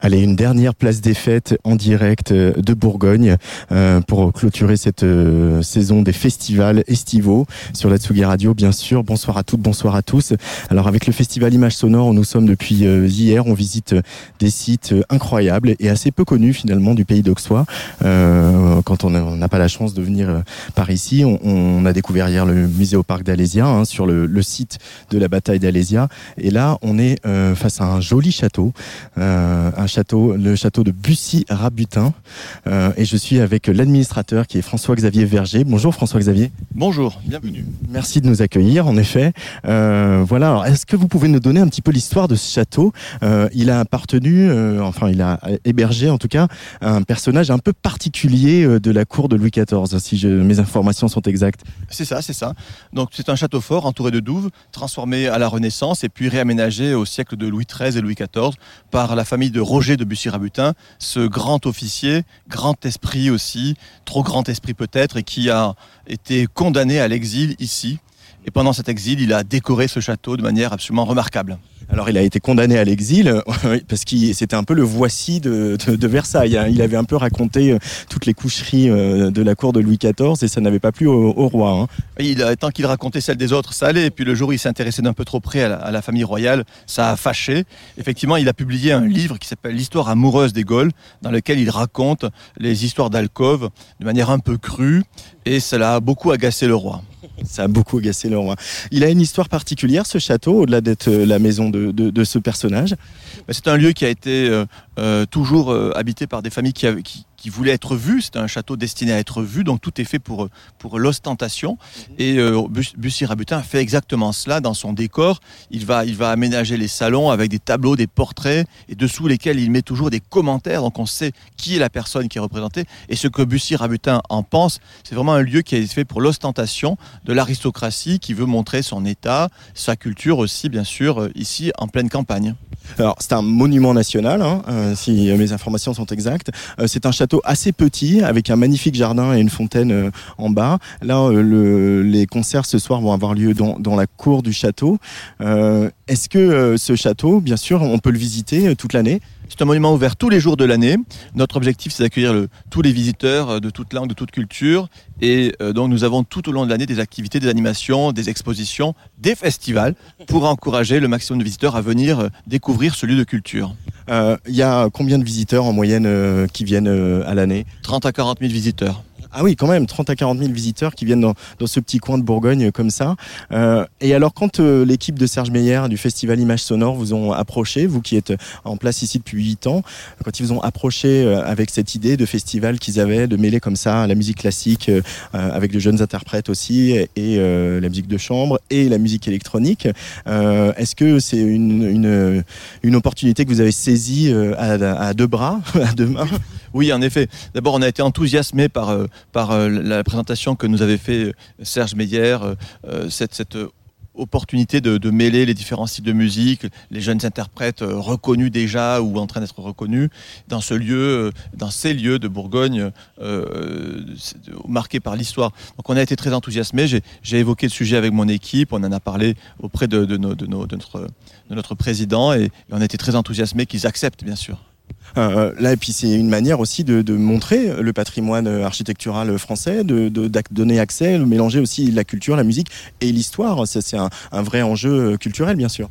Allez, une dernière place des fêtes en direct euh, de Bourgogne euh, pour clôturer cette euh, saison des festivals estivaux sur la Tsugi Radio, bien sûr. Bonsoir à toutes, bonsoir à tous. Alors avec le festival Images Sonores, nous sommes depuis hier. On visite des sites incroyables et assez peu connus finalement du pays d'Auxois. quand on n'a pas la chance de venir par ici, on, a découvert hier le musée au parc d'Alésia hein, sur le, le, site de la bataille d'Alésia. Et là, on est face à un joli château, un château, le château de Bussy-Rabutin. Euh, et je suis avec l'administrateur qui est François-Xavier Verger. Bonjour François-Xavier. Bonjour, bienvenue. Merci de nous accueillir, en effet. Euh, voilà, est-ce que vous pouvez nous donner un petit peu l'histoire de ce château? Euh, Il a appartenu, enfin il a hébergé en tout cas, un personnage un peu particulier de la cour de Louis XIV, si je, mes informations sont exactes. C'est ça, c'est ça. Donc c'est un château fort entouré de douves, transformé à la Renaissance et puis réaménagé au siècle de Louis XIII et Louis XIV par la famille de Roger de Bussy-Rabutin, ce grand officier, grand esprit aussi, trop grand esprit peut-être, et qui a été condamné à l'exil ici. Et pendant cet exil, il a décoré ce château de manière absolument remarquable. Alors il a été condamné à l'exil parce que c'était un peu le voici de, Versailles. Hein. Il avait un peu raconté euh, toutes les coucheries euh, de la cour de Louis XIV et ça n'avait pas plu au, roi. Hein. Il, tant qu'il racontait celle des autres, ça allait. Et puis le jour où il s'intéressait d'un peu trop près à la, famille royale, ça a fâché. Effectivement, il a publié un livre qui s'appelle L'histoire amoureuse des Gaules, dans lequel il raconte les histoires d'alcôve de manière un peu crue. Et cela a beaucoup agacé le roi. Ça a beaucoup agacé le roi. Il a une histoire particulière, ce château, au-delà d'être euh, la maison de, ce personnage C'est un lieu qui a été euh, euh, toujours habité par des familles qui, qui, qui voulait être vu. C'était un château destiné à être vu, donc tout est fait pour, pour l'ostentation. Mhm. Et euh, Bussy Rabutin fait exactement cela dans son décor. Il va, il va aménager les salons avec des tableaux, des portraits, et dessous lesquels il met toujours des commentaires. Donc on sait qui est la personne qui est représentée. Et ce que Bussy Rabutin en pense, c'est vraiment un lieu qui est fait pour l'ostentation de l'aristocratie qui veut montrer son état, sa culture aussi, bien sûr, euh, ici en pleine campagne. Alors c'est un monument national, hein, euh, si mes informations sont exactes. Euh, c'est un château assez petit avec un magnifique jardin et une fontaine euh, en bas. Là, le, les concerts ce soir vont avoir lieu dans, dans la cour du château. Est-ce que ce château, bien sûr, on peut le visiter toute l'année? C'est un monument ouvert tous les jours de l'année. Notre objectif, c'est d'accueillir tous les visiteurs euh, de toute langue, de toute culture. Et euh, donc, nous avons tout au long de l'année des activités, des animations, des expositions, des festivals pour encourager le maximum de visiteurs à venir euh, découvrir ce lieu de culture. Il y a combien de visiteurs en moyenne qui viennent à l'année? 30 à 40 000 visiteurs. Ah oui, quand même, 30 à 40 000 visiteurs qui viennent dans, dans ce petit coin de Bourgogne comme ça. Euh, et alors, quand euh, l'équipe de Serge Meyer du Festival Images Sonores vous ont approché, vous qui êtes en place ici depuis 8 ans, quand ils vous ont approché euh, avec cette idée de festival qu'ils avaient, de mêler comme ça la musique classique euh, avec de jeunes interprètes aussi, et la musique de chambre et la musique électronique, est-ce que c'est une, une, une, opportunité que vous avez saisie à, à deux bras, à deux mains? Oui, en effet. D'abord, on a été enthousiasmé par par euh, la présentation que nous avait fait euh, Serge Meyer, euh, cette, opportunité de, mêler les différents styles de musique, les jeunes interprètes reconnus déjà ou en train d'être reconnus dans ce lieu, dans ces lieux de Bourgogne marqués par l'histoire. Donc on a été très enthousiasmés. J'ai évoqué le sujet avec mon équipe, on en a parlé auprès de, notre, président et on a été très enthousiasmés qu'ils acceptent bien sûr. Euh, là, et puis c'est une manière aussi de, montrer le patrimoine architectural français, de, donner accès, de mélanger aussi la culture, la musique et l'histoire. C'est un, vrai enjeu culturel, bien sûr.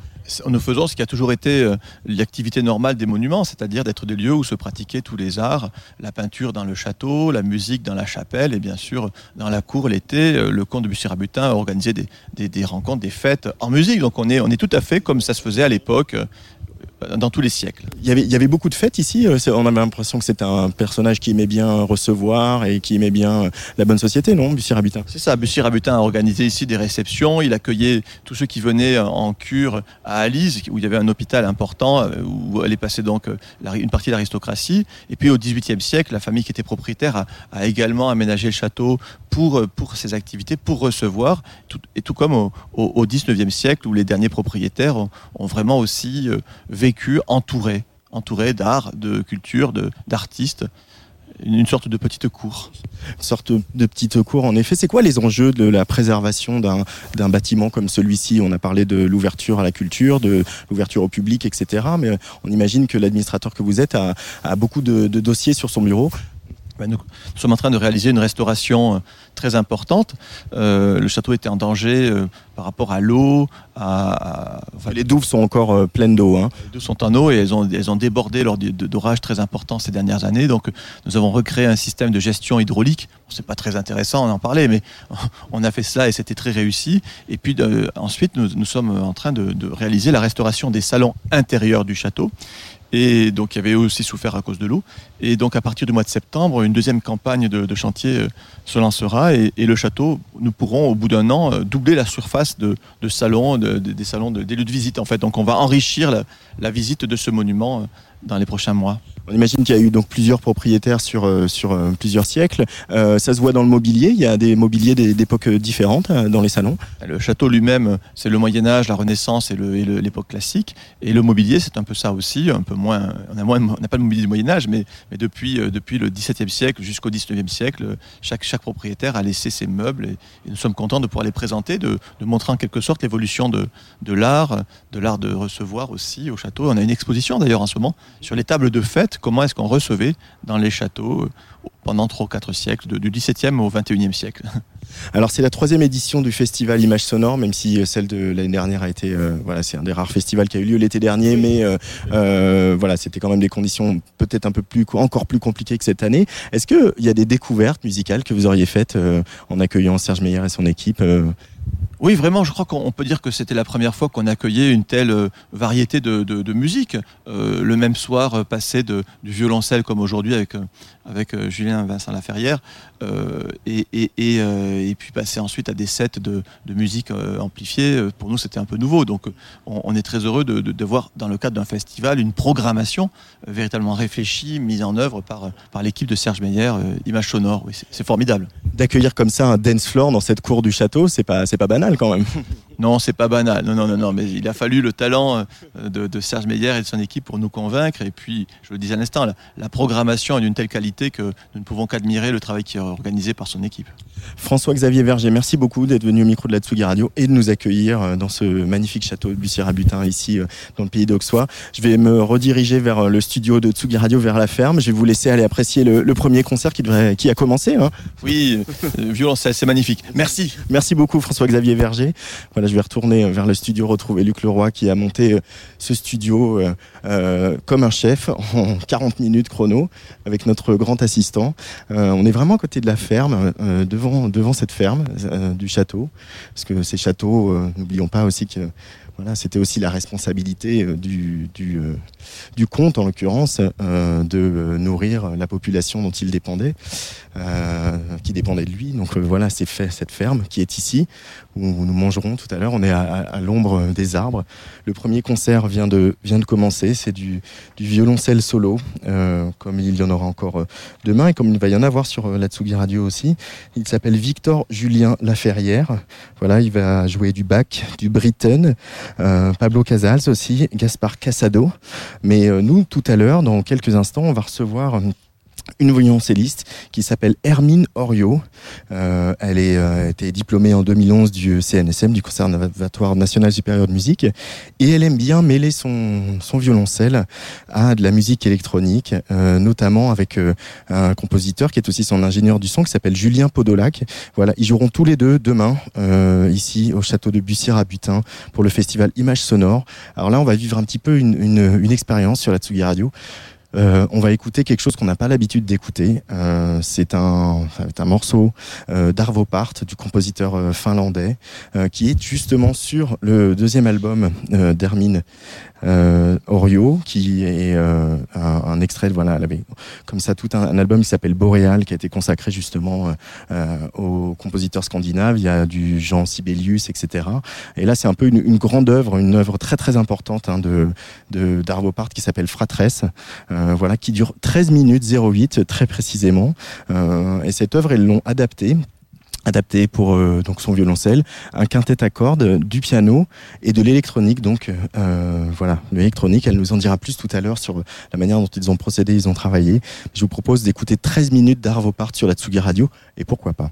Nous faisons ce qui a toujours été euh, l'activité normale des monuments, c'est-à-dire d'être des lieux où se pratiquaient tous les arts, la peinture dans le château, la musique dans la chapelle et bien sûr dans la cour l'été, euh, le comte de Bussy-Rabutin a organisé des, rencontres, des fêtes en musique. Donc on est tout à fait comme ça se faisait à l'époque dans tous les siècles. Il y avait, il y avait beaucoup de fêtes ici. On avait l'impression que c'était un personnage qui aimait bien recevoir et qui aimait bien la bonne société, non, Bussy Rabutin C'est ça. Bussy Rabutin a organisé ici des réceptions. Il accueillait tous ceux qui venaient en cure à Alise, où il y avait un hôpital important, où allait passer donc une partie de l'aristocratie. Et puis au XVIIIe siècle, la famille qui était propriétaire a, également aménagé le château pour, pour ses activités, pour recevoir. et tout comme au, au, XIXe siècle, où les derniers propriétaires ont, vraiment aussi euh, entourés d'art, de culture, d'artistes une sorte de petite cour. Une sorte de petite cour, en effet. C'est quoi les enjeux de la préservation d'un bâtiment comme celui-ci? On a parlé de l'ouverture à la culture, de l'ouverture au public, etc. Mais on imagine que l'administrateur que vous êtes a, beaucoup de dossiers sur son bureau. Ben, nous, sommes en train de réaliser une restauration euh, très importante. Euh, le château était en danger euh, par rapport à l'eau. À, les douves sont encore pleines d'eau. Hein. Les douves sont en eau et elles ont, elles ont débordé lors d'orages très importants ces dernières années. Donc nous avons recréé un système de gestion hydraulique. C'est pas très intéressant, on en parlait, mais on a fait cela et c'était très réussi. Et puis ensuite, nous, nous, sommes en train de, de réaliser la restauration des salons intérieurs du château et donc il y avait aussi souffert à cause de l'eau. Et donc à partir du mois de septembre, une deuxième campagne de, chantier euh, se lancera et, le château, nous pourrons au bout d'un an euh, doubler la surface de, salons, des salons, des lieux de visite en fait. Donc on va enrichir la, visite de ce monument euh, dans les prochains mois. On imagine qu'il y a eu donc plusieurs propriétaires sur, euh, euh, plusieurs siècles. Euh, ça se voit dans le mobilier. Il y a des mobiliers d'époques différentes dans les salons. Le château lui-même, c'est le Moyen Âge, la Renaissance et l'époque classique. Et le mobilier, c'est un peu ça aussi. On n'a pas de mobilier du Moyen Âge, mais, depuis, depuis le XVIIe siècle jusqu'au XIXe siècle, chaque, propriétaire a laissé ses meubles et, nous sommes contents de pouvoir les présenter, de, montrer en quelque sorte l'évolution de l'art, de l'art de recevoir aussi au château. On a une exposition d'ailleurs en ce moment sur les tables de fête, comment est-ce qu'on recevait dans les châteaux euh, pendant 3 ou 4 siècles, du XVIIe au XXIe siècle? Alors c'est la troisième édition du festival Images Sonores, même si euh, celle de l'année dernière a été, euh, voilà, c'est un des rares festivals qui a eu lieu l'été dernier, mais voilà, c'était quand même des conditions peut-être un peu plus, encore plus compliquées que cette année. Est-ce qu'il y a des découvertes musicales que vous auriez faites en accueillant Serge Meyer et son équipe oui, vraiment, je crois qu'on peut dire que c'était la première fois qu'on accueillait une telle euh, variété de, musique. Euh, le même soir, euh, passer du violoncelle comme aujourd'hui avec, avec Julien Vincent Laferrière, et, et, puis passer ensuite à des sets de, musique amplifiée. Pour nous, c'était un peu nouveau. Donc, on, est très heureux de, voir, dans le cadre d'un festival, une programmation véritablement réfléchie, mise en œuvre par, par l'équipe de Serge Meyer, Image Sonore. Oui, c'est formidable. D'accueillir comme ça un dance floor dans cette cour du château, c'est pas, pas banal quand même. Non, c'est pas banal. Non, non, non, non, mais il a fallu le talent euh, de, Serge Meyer et de son équipe pour nous convaincre. Et puis, je le disais à l'instant, la, programmation est d'une telle qualité que nous ne pouvons qu'admirer le travail qui est organisé par son équipe. François-Xavier Verger, merci beaucoup d'être venu au micro de la Tsugi Radio et de nous accueillir euh, dans ce magnifique château de Bussière-Rabutin ici euh, dans le pays d'Auxois. Je vais me rediriger vers le studio de Tsugi Radio, vers la ferme. Je vais vous laisser aller apprécier le, premier concert qui, devrait, qui a commencé. Hein. Oui, violoncelle, c'est magnifique. Merci. Merci beaucoup François-Xavier Verger. Voilà, je vais retourner vers le studio retrouver Luc Leroy qui a monté euh, ce studio euh, euh, comme un chef en 40 minutes chrono avec notre grand assistant. on est vraiment à côté de la ferme, devant, devant cette ferme du château. Parce que ces châteaux, n'oublions pas aussi que voilà, c'était aussi la responsabilité du, du, du comte, en l'occurrence, de nourrir la population dont il dépendait, qui dépendait de lui. Donc voilà, c'est fait cette ferme qui est ici, où nous mangerons tout à l'heure. On est à, l'ombre des arbres. Le premier concert vient de, vient de commencer. C'est du, du, violoncelle solo, euh, comme il y en aura encore euh, demain et comme il va y en avoir sur euh, la Tsugi Radio aussi. Il s'appelle Victor Julien Laferrière. Voilà, il va jouer du Bach, du Britten, Pablo Casals aussi, Gaspard Casado. Mais nous, tout à l'heure, dans quelques instants, on va recevoir une violoncelliste qui s'appelle Hermine Orio. Euh, elle est, euh, a été diplômée en 2011 du CNSM, du Conservatoire national supérieur de musique, et elle aime bien mêler son, son violoncelle à de la musique électronique, euh, notamment avec un compositeur qui est aussi son ingénieur du son, qui s'appelle Julien Podolac. Voilà, ils joueront tous les deux demain ici au château de Bussière à Butin pour le festival Images Sonores. Alors là, on va vivre un petit peu une, une, une expérience sur la Tsugi Radio. Euh, on va écouter quelque chose qu'on n'a pas l'habitude d'écouter. Euh, c'est un, morceau euh, d'Arvo Part, du compositeur euh, finlandais, qui est justement sur le deuxième album d'Hermine euh, Orio, qui est euh, un, extrait, voilà, elle avait comme ça tout un, un album qui s'appelle Boréal, qui a été consacré justement euh, aux compositeurs scandinaves. Il y a du Jean Sibelius, etc. Et là, c'est un peu une, une, grande œuvre, une œuvre très très importante hein, de d'Arvo Part qui s'appelle Fratress, euh, voilà, qui dure 13 minutes 08 très précisément. Euh, et cette œuvre, ils l'ont adaptée adapté pour euh, donc son violoncelle, un quintet à cordes, du piano et de l'électronique. Donc euh, voilà, l'électronique, elle nous en dira plus tout à l'heure sur la manière dont ils ont procédé, ils ont travaillé. Je vous propose d'écouter 13 minutes d'Arvo Part sur la Tsugi Radio et pourquoi pas.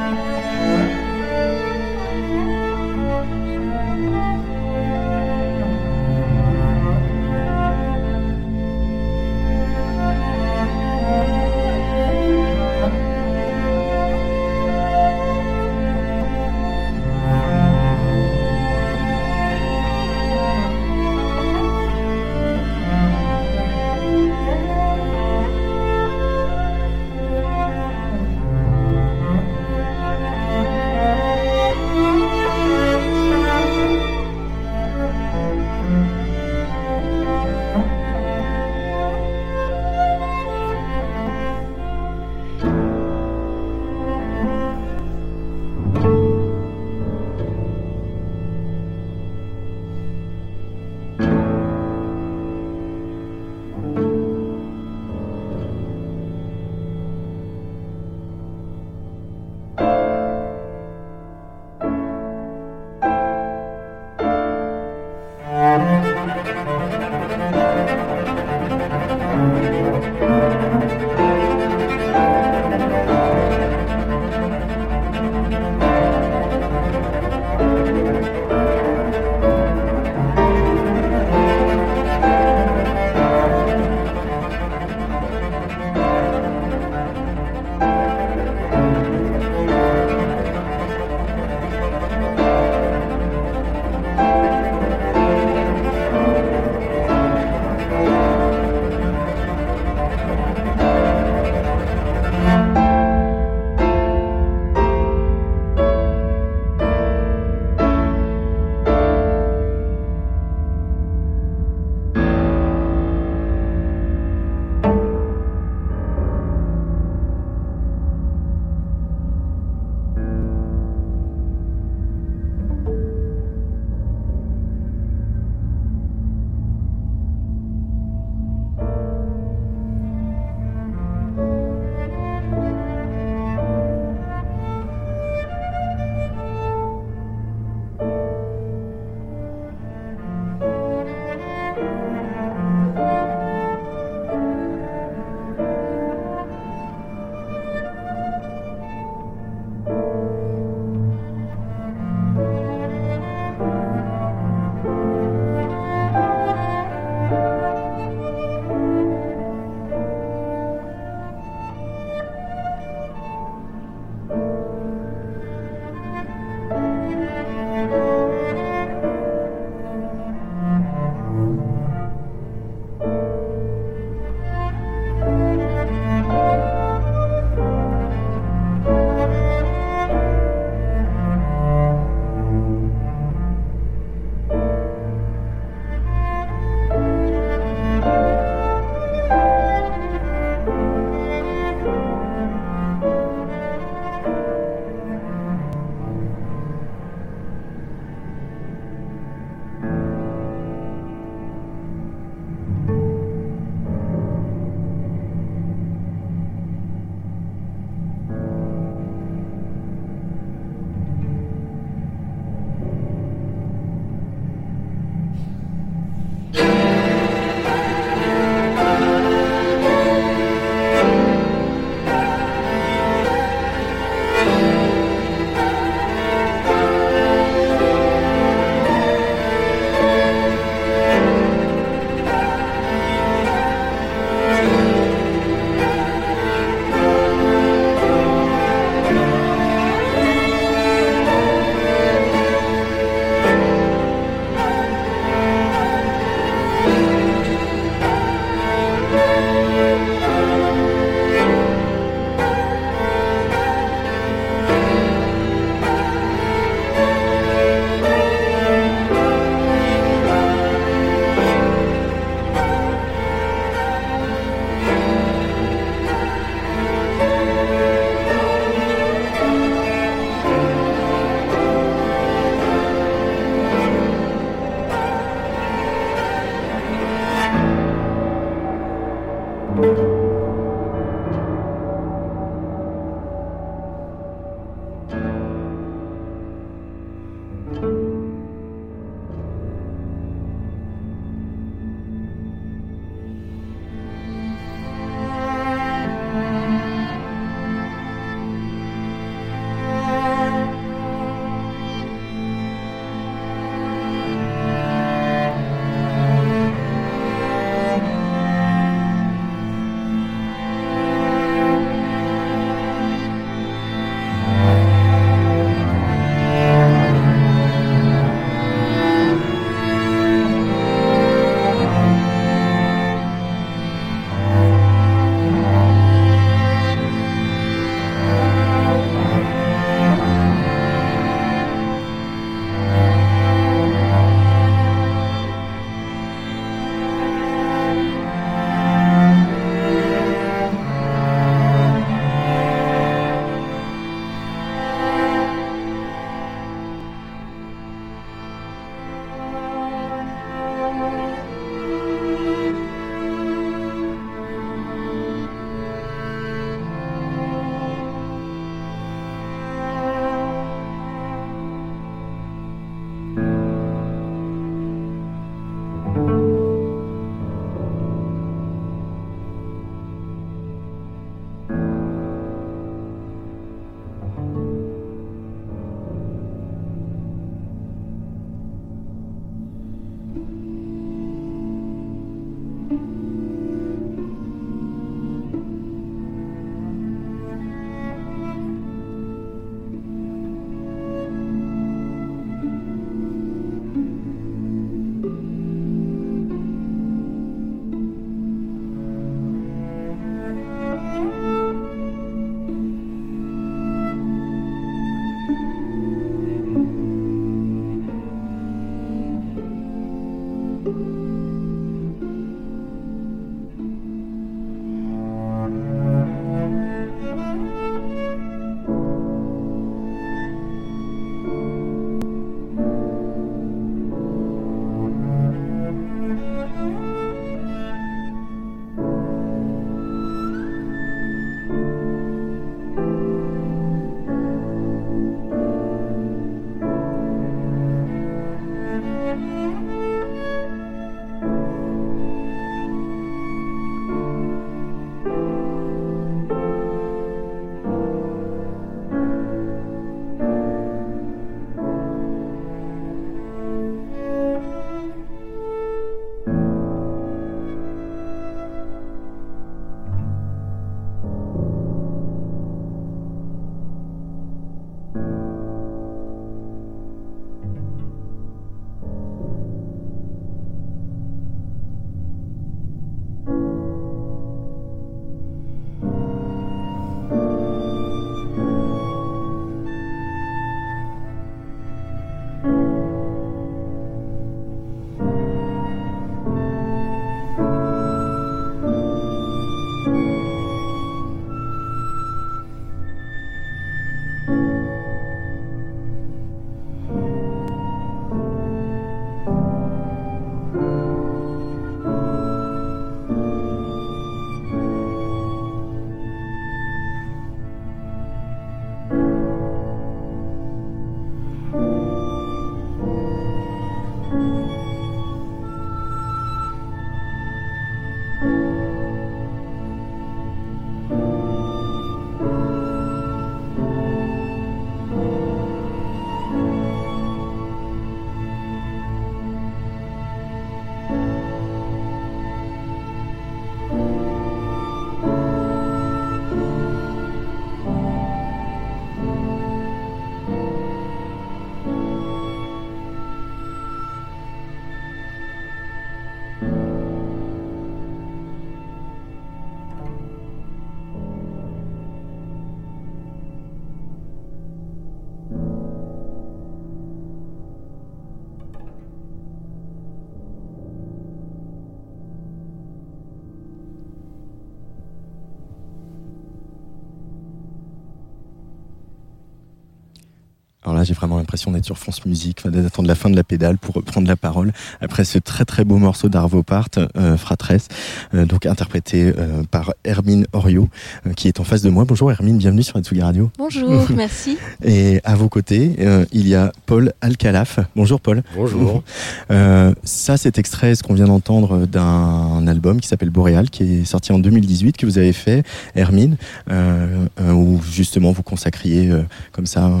J'ai vraiment l'impression d'être sur France Musique, d'attendre la fin de la pédale pour reprendre la parole après ce très très beau morceau d'Arvo Part, euh, Fratresse, euh, donc interprété euh, par Hermine Orio, euh, qui est en face de moi. Bonjour Hermine, bienvenue sur Atsugi Radio. Bonjour, merci. Et à vos côtés, euh, il y a Paul Alcalaf. Bonjour Paul. Bonjour. Euh, ça, cet extrait, ce qu'on vient d'entendre d'un album qui s'appelle Boréal, qui est sorti en 2018, que vous avez fait, Hermine, euh, euh, où justement vous consacriez euh, comme ça euh,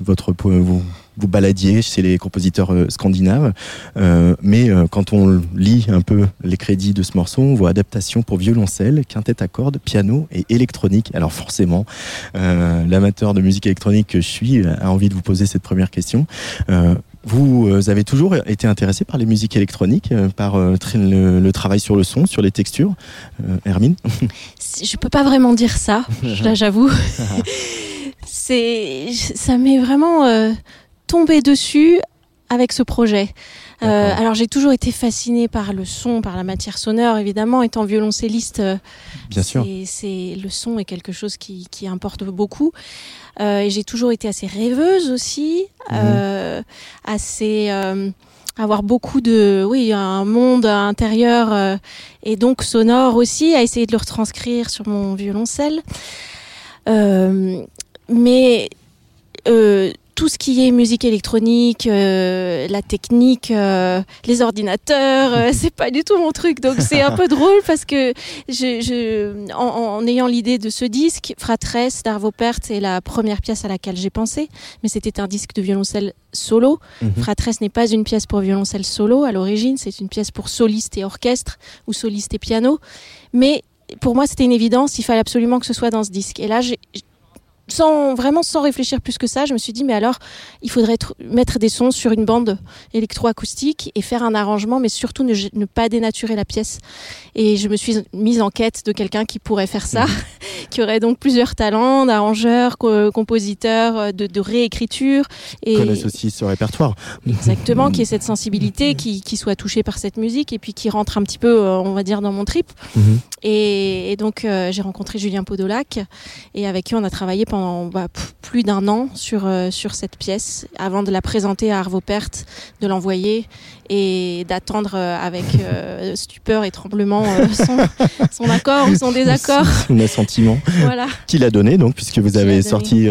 votre po- vous, vous baladiez chez les compositeurs euh, scandinaves. Euh, mais euh, quand on lit un peu les crédits de ce morceau, on voit adaptation pour violoncelle, quintette à cordes, piano et électronique. Alors forcément, euh, l'amateur de musique électronique que je suis a envie de vous poser cette première question. Euh, vous euh, avez toujours été intéressé par les musiques électroniques, euh, par euh, le, le travail sur le son, sur les textures, euh, Hermine? Je peux pas vraiment dire ça, là j'avoue. C'est, ça m'est vraiment euh, tombé dessus avec ce projet. Euh, alors j'ai toujours été fascinée par le son, par la matière sonore, évidemment, étant violoncelliste. euh, Bien sûr. c'est- le son est quelque chose qui, qui importe beaucoup. Euh, et j'ai toujours été assez rêveuse aussi, Mhm. assez avoir beaucoup de, oui, un monde intérieur et donc sonore aussi, à essayer de le retranscrire sur mon violoncelle. Euh, mais euh, tout ce qui est musique électronique, euh, la technique, euh, les ordinateurs, euh, c'est pas du tout mon truc. Donc c'est un peu drôle parce que je, je, en, en ayant l'idée de ce disque, Fratresse d'Arvo Pärt est la première pièce à laquelle j'ai pensé, mais c'était un disque de violoncelle solo. Mhm. Fratresse n'est pas une pièce pour violoncelle solo à l'origine, c'est une pièce pour soliste et orchestre ou soliste et piano. Mais pour moi, c'était une évidence, il fallait absolument que ce soit dans ce disque. Et là, j'ai sans vraiment sans réfléchir plus que ça, je me suis dit mais alors il faudrait tr- mettre des sons sur une bande électroacoustique et faire un arrangement, mais surtout ne, ne pas dénaturer la pièce. Et je me suis mise en quête de quelqu'un qui pourrait faire ça, qui aurait donc plusieurs talents d'arrangeur, co- compositeur, euh, de, de réécriture et Connaissent aussi ce répertoire. exactement qui ait cette sensibilité, qui, qui soit touché par cette musique et puis qui rentre un petit peu, euh, on va dire, dans mon trip. Mhm. Et, et donc, euh, j'ai rencontré Julien Podolac et avec qui on a travaillé pendant bah, plus d'un an sur, euh, sur cette pièce avant de la présenter à Arvo Pärt, de l'envoyer et d'attendre euh, avec euh, stupeur et tremblement son, son accord ou son désaccord. Son assentiment voilà. qu'il a donné, donc, puisque vous avez sorti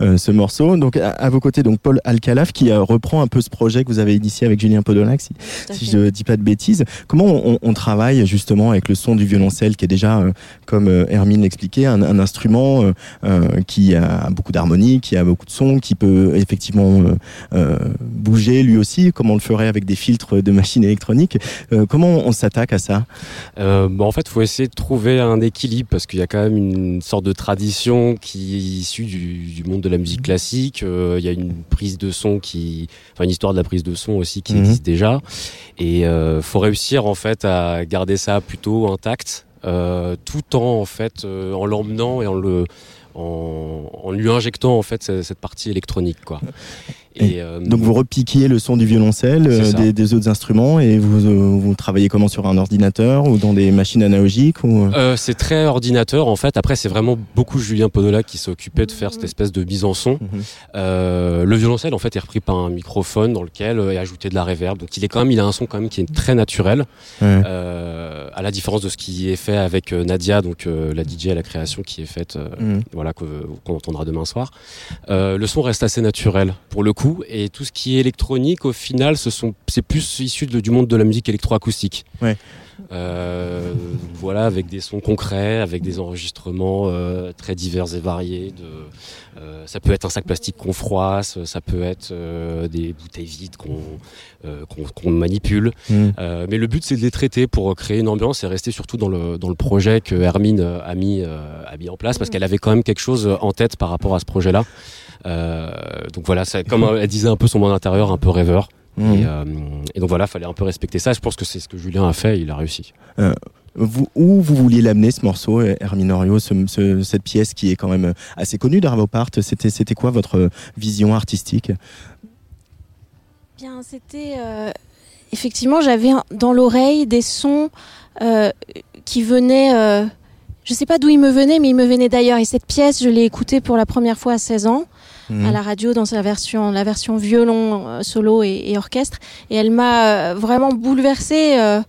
ce morceau. Donc, à, à vos côtés, donc Paul Alcalaf, qui reprend un peu ce projet que vous avez initié avec Julien Podolac, si, je ne dis pas de bêtises. Comment on, on travaille justement avec le son du violoncelle, qui est déjà, comme Hermine l'expliquait, un, un instrument euh, qui a beaucoup d'harmonie, qui a beaucoup de sons, qui peut effectivement euh, euh, bouger lui aussi, comme on le ferait avec des filtres de machines électroniques. Euh, comment on s'attaque à ça? Bah, en fait, il faut essayer de trouver un équilibre parce qu'il y a quand même une sorte de tradition qui est issue du, du monde de la musique classique. Euh, Il y a une prise de son qui, enfin une histoire de la prise de son aussi qui Mhm. existe déjà. Et euh, faut réussir en fait à garder ça plutôt intact, euh, tout en en fait euh, en l'emmenant et en le en, en lui injectant en fait cette, cette partie électronique quoi. Et, euh, Donc vous repiquiez le son du violoncelle, euh, des, des autres instruments, et vous, euh, vous travaillez comment sur un ordinateur ou dans des machines analogiques ou... C'est très ordinateur en fait. Après, c'est vraiment beaucoup Julien Podola qui s'occupait de faire cette espèce de mise en son. Mhm. Le violoncelle en fait est repris par un microphone dans lequel est ajouté de la reverb. Donc il est quand même, il a un son quand même qui est très naturel. Ouais. Euh, à la différence de ce qui est fait avec euh, Nadia, donc euh, la DJ à la création qui est faite, euh, Mhm. voilà qu'on entendra demain soir. Euh, le son reste assez naturel pour le coup, et tout ce qui est électronique, au final, ce c'est plus issu de- du monde de la musique électroacoustique. Ouais. Euh, voilà, avec des sons concrets, avec des enregistrements euh, très divers et variés. De, euh, ça peut être un sac plastique qu'on froisse, ça peut être euh, des bouteilles vides qu'on euh, qu'on qu'on manipule. Euh, mais le but, c'est de les traiter pour créer une ambiance et rester surtout dans le, dans le projet que Hermine a mis, euh, a mis en place, parce qu'elle avait quand même quelque chose en tête par rapport à ce projet-là. Euh, donc voilà, c'est comme elle disait un peu son monde intérieur, un peu rêveur. Mhm. Et, euh, et donc voilà, fallait un peu respecter ça. Je pense que c'est ce que Julien a fait, il a réussi. Vous, où vous vouliez l'amener ce morceau, euh, Herminorio, ce, ce- cette pièce qui est quand même assez connue d'Arvo Part C'était, c'était quoi votre vision artistique? Bien, c'était euh, effectivement, j'avais dans l'oreille des sons euh, qui venaient. euh, je sais pas d'où ils me venaient, mais ils me venaient d'ailleurs. Et cette pièce, je l'ai écoutée pour la première fois à 16 ans. Mhm. à la radio dans sa version, la version violon, euh, solo et, et orchestre. Et elle m'a euh, vraiment bouleversée. euh,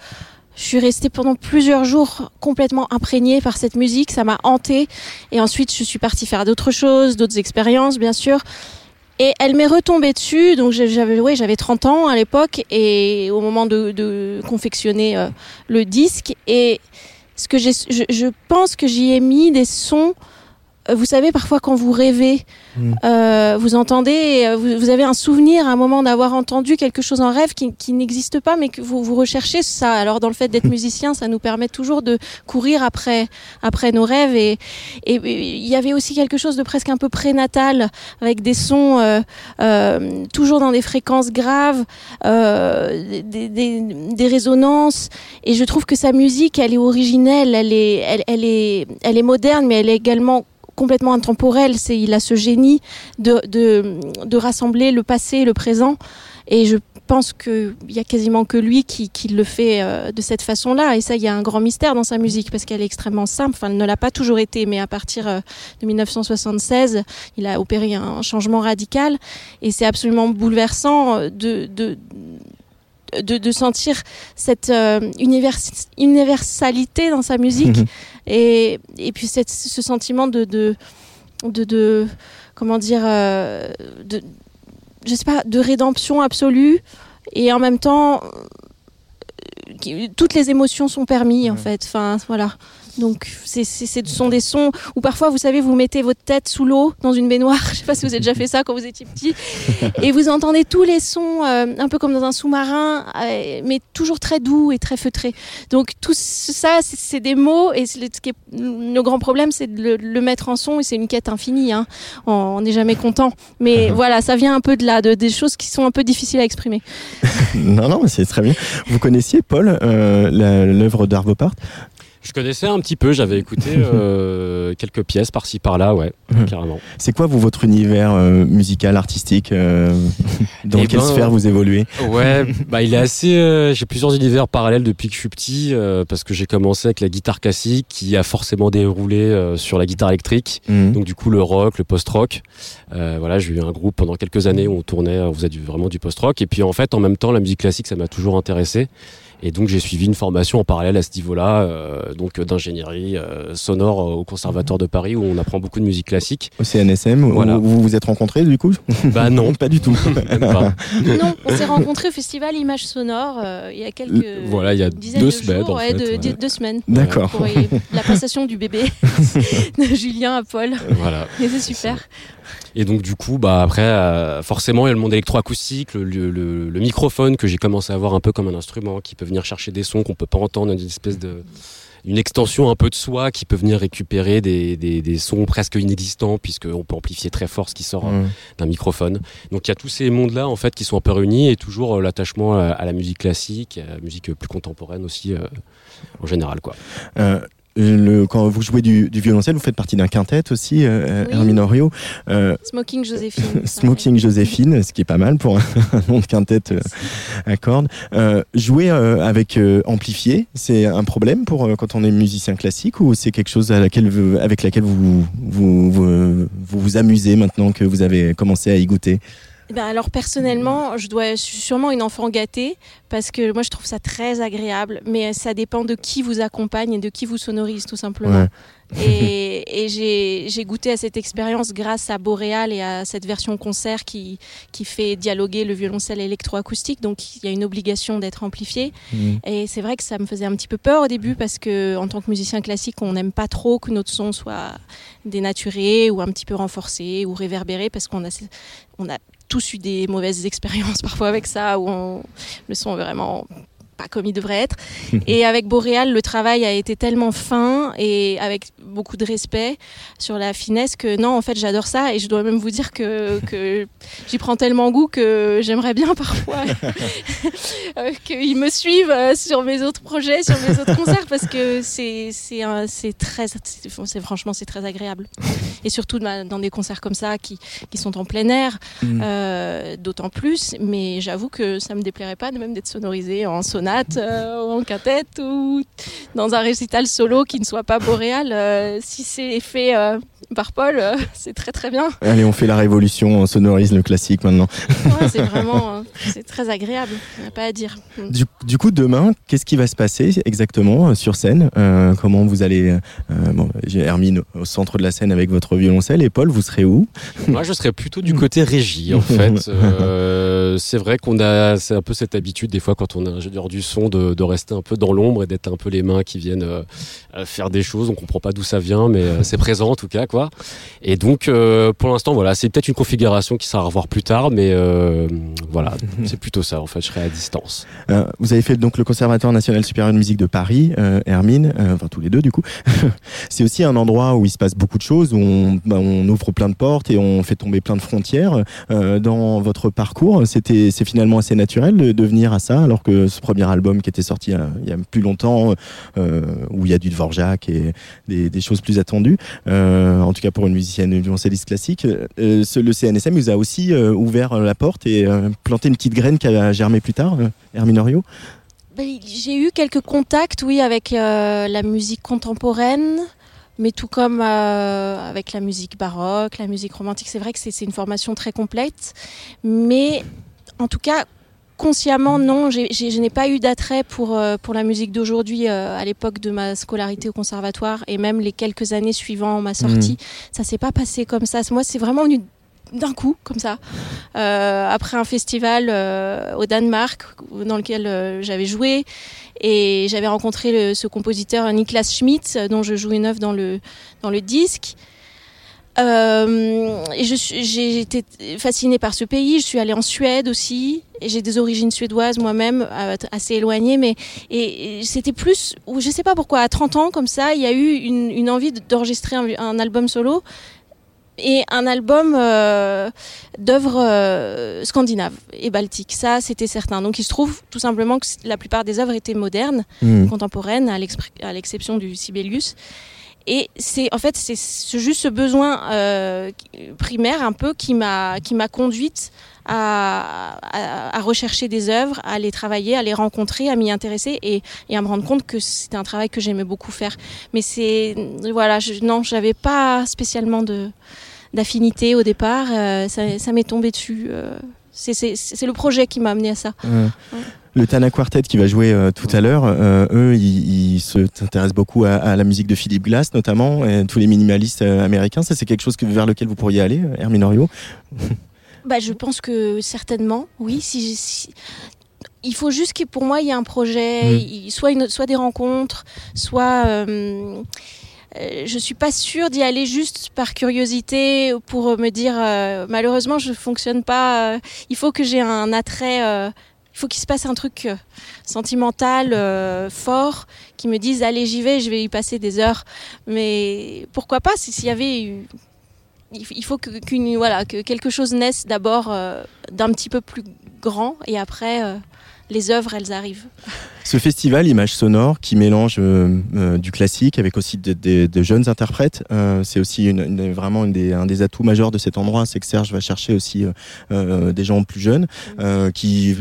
je suis restée pendant plusieurs jours complètement imprégnée par cette musique, ça m'a hantée. Et ensuite, je suis partie faire d'autres choses, d'autres expériences, bien sûr. Et elle m'est retombée dessus, donc j'avais ouais, j'avais 30 ans à l'époque, et au moment de, de confectionner euh, le disque. Et ce que j'ai, je, je pense que j'y ai mis des sons. Vous savez, parfois quand vous rêvez, Mm. euh, vous entendez, euh, vous, vous avez un souvenir à un moment d'avoir entendu quelque chose en rêve qui, qui n'existe pas, mais que vous, vous recherchez ça. Alors dans le fait d'être musicien, ça nous permet toujours de courir après, après nos rêves. Et il y avait aussi quelque chose de presque un peu prénatal, avec des sons euh, euh, toujours dans des fréquences graves, euh, des, des, des résonances. Et je trouve que sa musique, elle est originelle, elle est, elle, elle est, elle est moderne, mais elle est également complètement intemporelle. C'est, il a ce génie de, de, de rassembler le passé et le présent. Et je pense qu'il y a quasiment que lui qui, qui le fait euh, de cette façon-là. Et ça, il y a un grand mystère dans sa musique parce qu'elle est extrêmement simple. Enfin, elle ne l'a pas toujours été, mais à partir euh, de 1976, il a opéré un changement radical. Et c'est absolument bouleversant euh, de, de, de, sentir cette euh, univers- universalité dans sa musique. Mhm. Et, et puis cette, ce sentiment de, de, de, de- comment dire, euh, de, je sais pas, de rédemption absolue et en même temps, euh, toutes les émotions sont permis en fait. Enfin, voilà. Donc, ce sont des sons où parfois, vous savez, vous mettez votre tête sous l'eau dans une baignoire. Je sais pas si vous avez déjà fait ça quand vous étiez petit. et vous entendez tous les sons, euh, un peu comme dans un sous-marin, euh, mais toujours très doux et très feutrés. Donc, tout ça, c'est, des mots. Et le, ce qui est- le grand problème, c'est de le, le mettre en son. Et c'est une quête infinie. Hein. On- n'est jamais content. Mais voilà, ça vient un peu de là, de, des choses qui sont un peu difficiles à exprimer. Non, non, mais c'est très bien. Vous connaissiez, Paul, euh, l'œuvre d'Arvo Part Je connaissais un petit peu, j'avais écouté euh, quelques pièces par-ci par-là, ouais, Mhm. carrément. C'est quoi, vous, votre univers euh, musical, artistique euh, Dans Eh quelle ben, sphère vous évoluez? Ouais, bah il est assez. euh, j'ai plusieurs univers parallèles depuis que je suis petit, euh, parce que j'ai commencé avec la guitare classique, qui a forcément déroulé euh, sur la guitare électrique. Mhm. Donc du coup le rock, le post-rock. Euh, voilà, j'ai eu un groupe pendant quelques années où on tournait, on faisait du, vraiment du post-rock. Et puis en fait, en même temps, la musique classique, ça m'a toujours intéressé. Et donc j'ai suivi une formation en parallèle à ce niveau-là, euh, donc euh, d'ingénierie euh, sonore au Conservatoire de Paris, où on apprend beaucoup de musique classique. Au CNSM, où Voilà. vous vous êtes rencontrés, du coup? Bah non, Pas du tout. pas. Non, on s'est rencontrés au festival Images Sonores euh, il y a quelques Voilà, il y a deux de semaines, jours, en ouais, de- deux semaines. D'accord. Pour la passation du bébé de Julien à Paul. voilà. Et c'est super. Et donc du coup, bah après, euh, forcément, il y a le monde électroacoustique, le, le, le- le microphone que j'ai commencé à voir un peu comme un instrument qui peut venir chercher des sons qu'on peut pas entendre, une espèce de une extension un peu de soi qui peut venir récupérer des, des, des sons presque inexistants puisqu'on peut amplifier très fort ce qui sort euh, Mhm. d'un microphone. Donc il y a tous ces mondes-là en fait qui sont un peu réunis et toujours euh, l'attachement à, à la musique classique, à la musique plus contemporaine aussi euh, en général quoi. Euh, le, quand vous jouez du, du violoncelle, vous faites partie d'un quintet aussi, euh, Oui. Hermine Oriot. Euh, Smoking Joséphine. Smoking Joséphine, ce qui est pas mal pour un, nom de quintet euh, à cordes. Euh, jouer euh, avec euh, amplifié, c'est un problème pour euh, quand on est musicien classique ou c'est quelque chose à laquelle avec laquelle vous vous, vous vous vous amusez maintenant que vous avez commencé à y goûter? Ben alors personnellement, je dois je suis sûrement une enfant gâtée parce que moi je trouve ça très agréable, mais ça dépend de qui vous accompagne et de qui vous sonorise tout simplement. Ouais. Et, et j'ai goûté à cette expérience grâce à Boréal et à cette version concert qui, qui fait dialoguer le violoncelle électroacoustique. Donc il y a une obligation d'être amplifié. Mhm. Et c'est vrai que ça me faisait un petit peu peur au début parce que en tant que musicien classique, on n'aime pas trop que notre son soit dénaturé ou un petit peu renforcé ou réverbéré parce qu'on a, on a tous eu des mauvaises expériences parfois avec ça où on- le son est vraiment pas comme il devrait être. Et avec Boréal, le travail a été tellement fin et avec beaucoup de respect sur la finesse que non, en fait, j'adore ça et je dois même vous dire que, que j'y prends tellement goût que j'aimerais bien parfois euh, qu'ils me suivent euh, sur mes autres projets, sur mes autres concerts parce que c'est très c'est franchement c'est très agréable et surtout dans dans des concerts comme ça qui qui sont en plein air Mhm. euh, d'autant plus mais j'avoue que ça me déplairait pas de même d'être sonorisé en sonate euh, en quintette ou dans un récital solo qui ne soit pas boréal euh, si c'est fait euh, par Paul, euh, c'est très très bien. Allez, on fait la révolution, on sonorise le classique maintenant. Ouais, c'est vraiment, euh, c'est très agréable, il n'y a pas à dire. Du, du coup, demain, qu'est-ce qui va se passer exactement euh, sur scène Euh, Comment vous allez... euh, bon, J'ai Hermine au centre de la scène avec votre violoncelle et Paul, vous serez où? Moi, je serais plutôt du côté régie, en fait. Euh, c'est vrai qu'on a, c'est un peu cette habitude, des fois, quand on est ingénieur du son, de, de rester un peu dans l'ombre et d'être un peu les mains qui viennent faire des choses. On comprend pas d'où ça vient, mais euh, c'est présent, en tout cas, quoi. Et donc, euh, pour l'instant, voilà, c'est peut-être une configuration qui sera à revoir plus tard, mais euh, voilà, c'est plutôt ça, en fait. Je serai à distance. Euh, Vous avez fait donc le Conservatoire national supérieur de musique de Paris, euh, Hermine, euh, enfin tous les deux du coup. C'est aussi un endroit où il se passe beaucoup de choses, où on, bah, on ouvre plein de portes et on fait tomber plein de frontières. Euh, dans votre parcours, c'était c'est finalement assez naturel de, de venir à ça, alors que ce premier album qui était sorti il y a, il y a plus longtemps, euh, où il y a du Dvorak et des, des choses plus attendues, euh, en tout cas pour une musicienne, une violoncelliste classique, euh, le CNSM vous a aussi euh, ouvert la porte et euh, planté une petite graine qui a germé plus tard, euh, Hermine Oriot Ben, J'ai eu quelques contacts, oui, avec euh, la musique contemporaine, mais tout comme euh, avec la musique baroque, la musique romantique. C'est vrai que c'est une formation très complète, mais en tout cas, consciemment, non, je n'ai pas eu d'attrait pour, euh, pour la musique d'aujourd'hui euh, à l'époque de ma scolarité au conservatoire et même les quelques années suivant ma sortie. Ça s'est pas passé comme ça. Moi, c'est vraiment venu d'un coup, comme ça, euh, après un festival euh, au Danemark dans lequel euh, j'avais joué et j'avais rencontré le- ce compositeur Niklas Schmidt dont je joue une œuvre dans le, dans le disque. Euh, j'ai été fascinée par ce pays. Je suis allée en Suède aussi. J'ai des origines suédoises moi-même, euh, assez éloignées. Mais et, et c'était plus, ou je sais pas pourquoi, à 30 ans comme ça, il y a eu une, une envie d'enregistrer un, un album solo et un album euh, d'œuvres euh, scandinaves et baltiques. Ça, c'était certain. Donc, il se trouve tout simplement que la plupart des œuvres étaient modernes, Hmm. contemporaines, à l'exception du Sibelius. Et c'est en fait c'est ce- juste ce besoin euh, primaire un peu qui m'a qui m'a conduite à, à, rechercher des œuvres, à les travailler, à les rencontrer, à m'y intéresser et, à me rendre compte que c'était un travail que j'aimais beaucoup faire. Mais c'est voilà, je, non, j'avais pas spécialement d'affinité au départ. euh, ça ça m'est tombé dessus. euh, c'est- c'est c'est le projet qui m'a amené à ça. Le Tana Quartet qui va jouer euh, tout à l'heure, euh, eux, ils, ils se s'intéressent beaucoup à, à la musique de Philip Glass notamment, et tous les minimalistes euh, américains. Ça, c'est quelque chose que, vers lequel vous pourriez aller, Hermine Oriot? Bah, je pense que certainement, oui. Si, si- Il faut juste que pour moi, il y ait un projet, Mm. soit, une, soit des rencontres, soit. Euh, je suis pas sûre d'y aller juste par curiosité pour me dire euh, malheureusement je fonctionne pas. euh, il faut que j'ai un attrait. il faut qu'il se passe un truc sentimental fort qui me dise allez j'y vais, je vais y passer des heures. Mais pourquoi pas si- s'il y avait il faut que, voilà, que quelque chose naisse d'abord d'un petit peu plus grand et après les œuvres elles arrivent. Ce festival Images sonores qui mélange euh, euh, du classique avec aussi de, de- de jeunes interprètes, euh, c'est aussi une, une- vraiment une des, un des atouts majeurs de cet endroit, c'est que Serge va chercher aussi des gens plus jeunes qui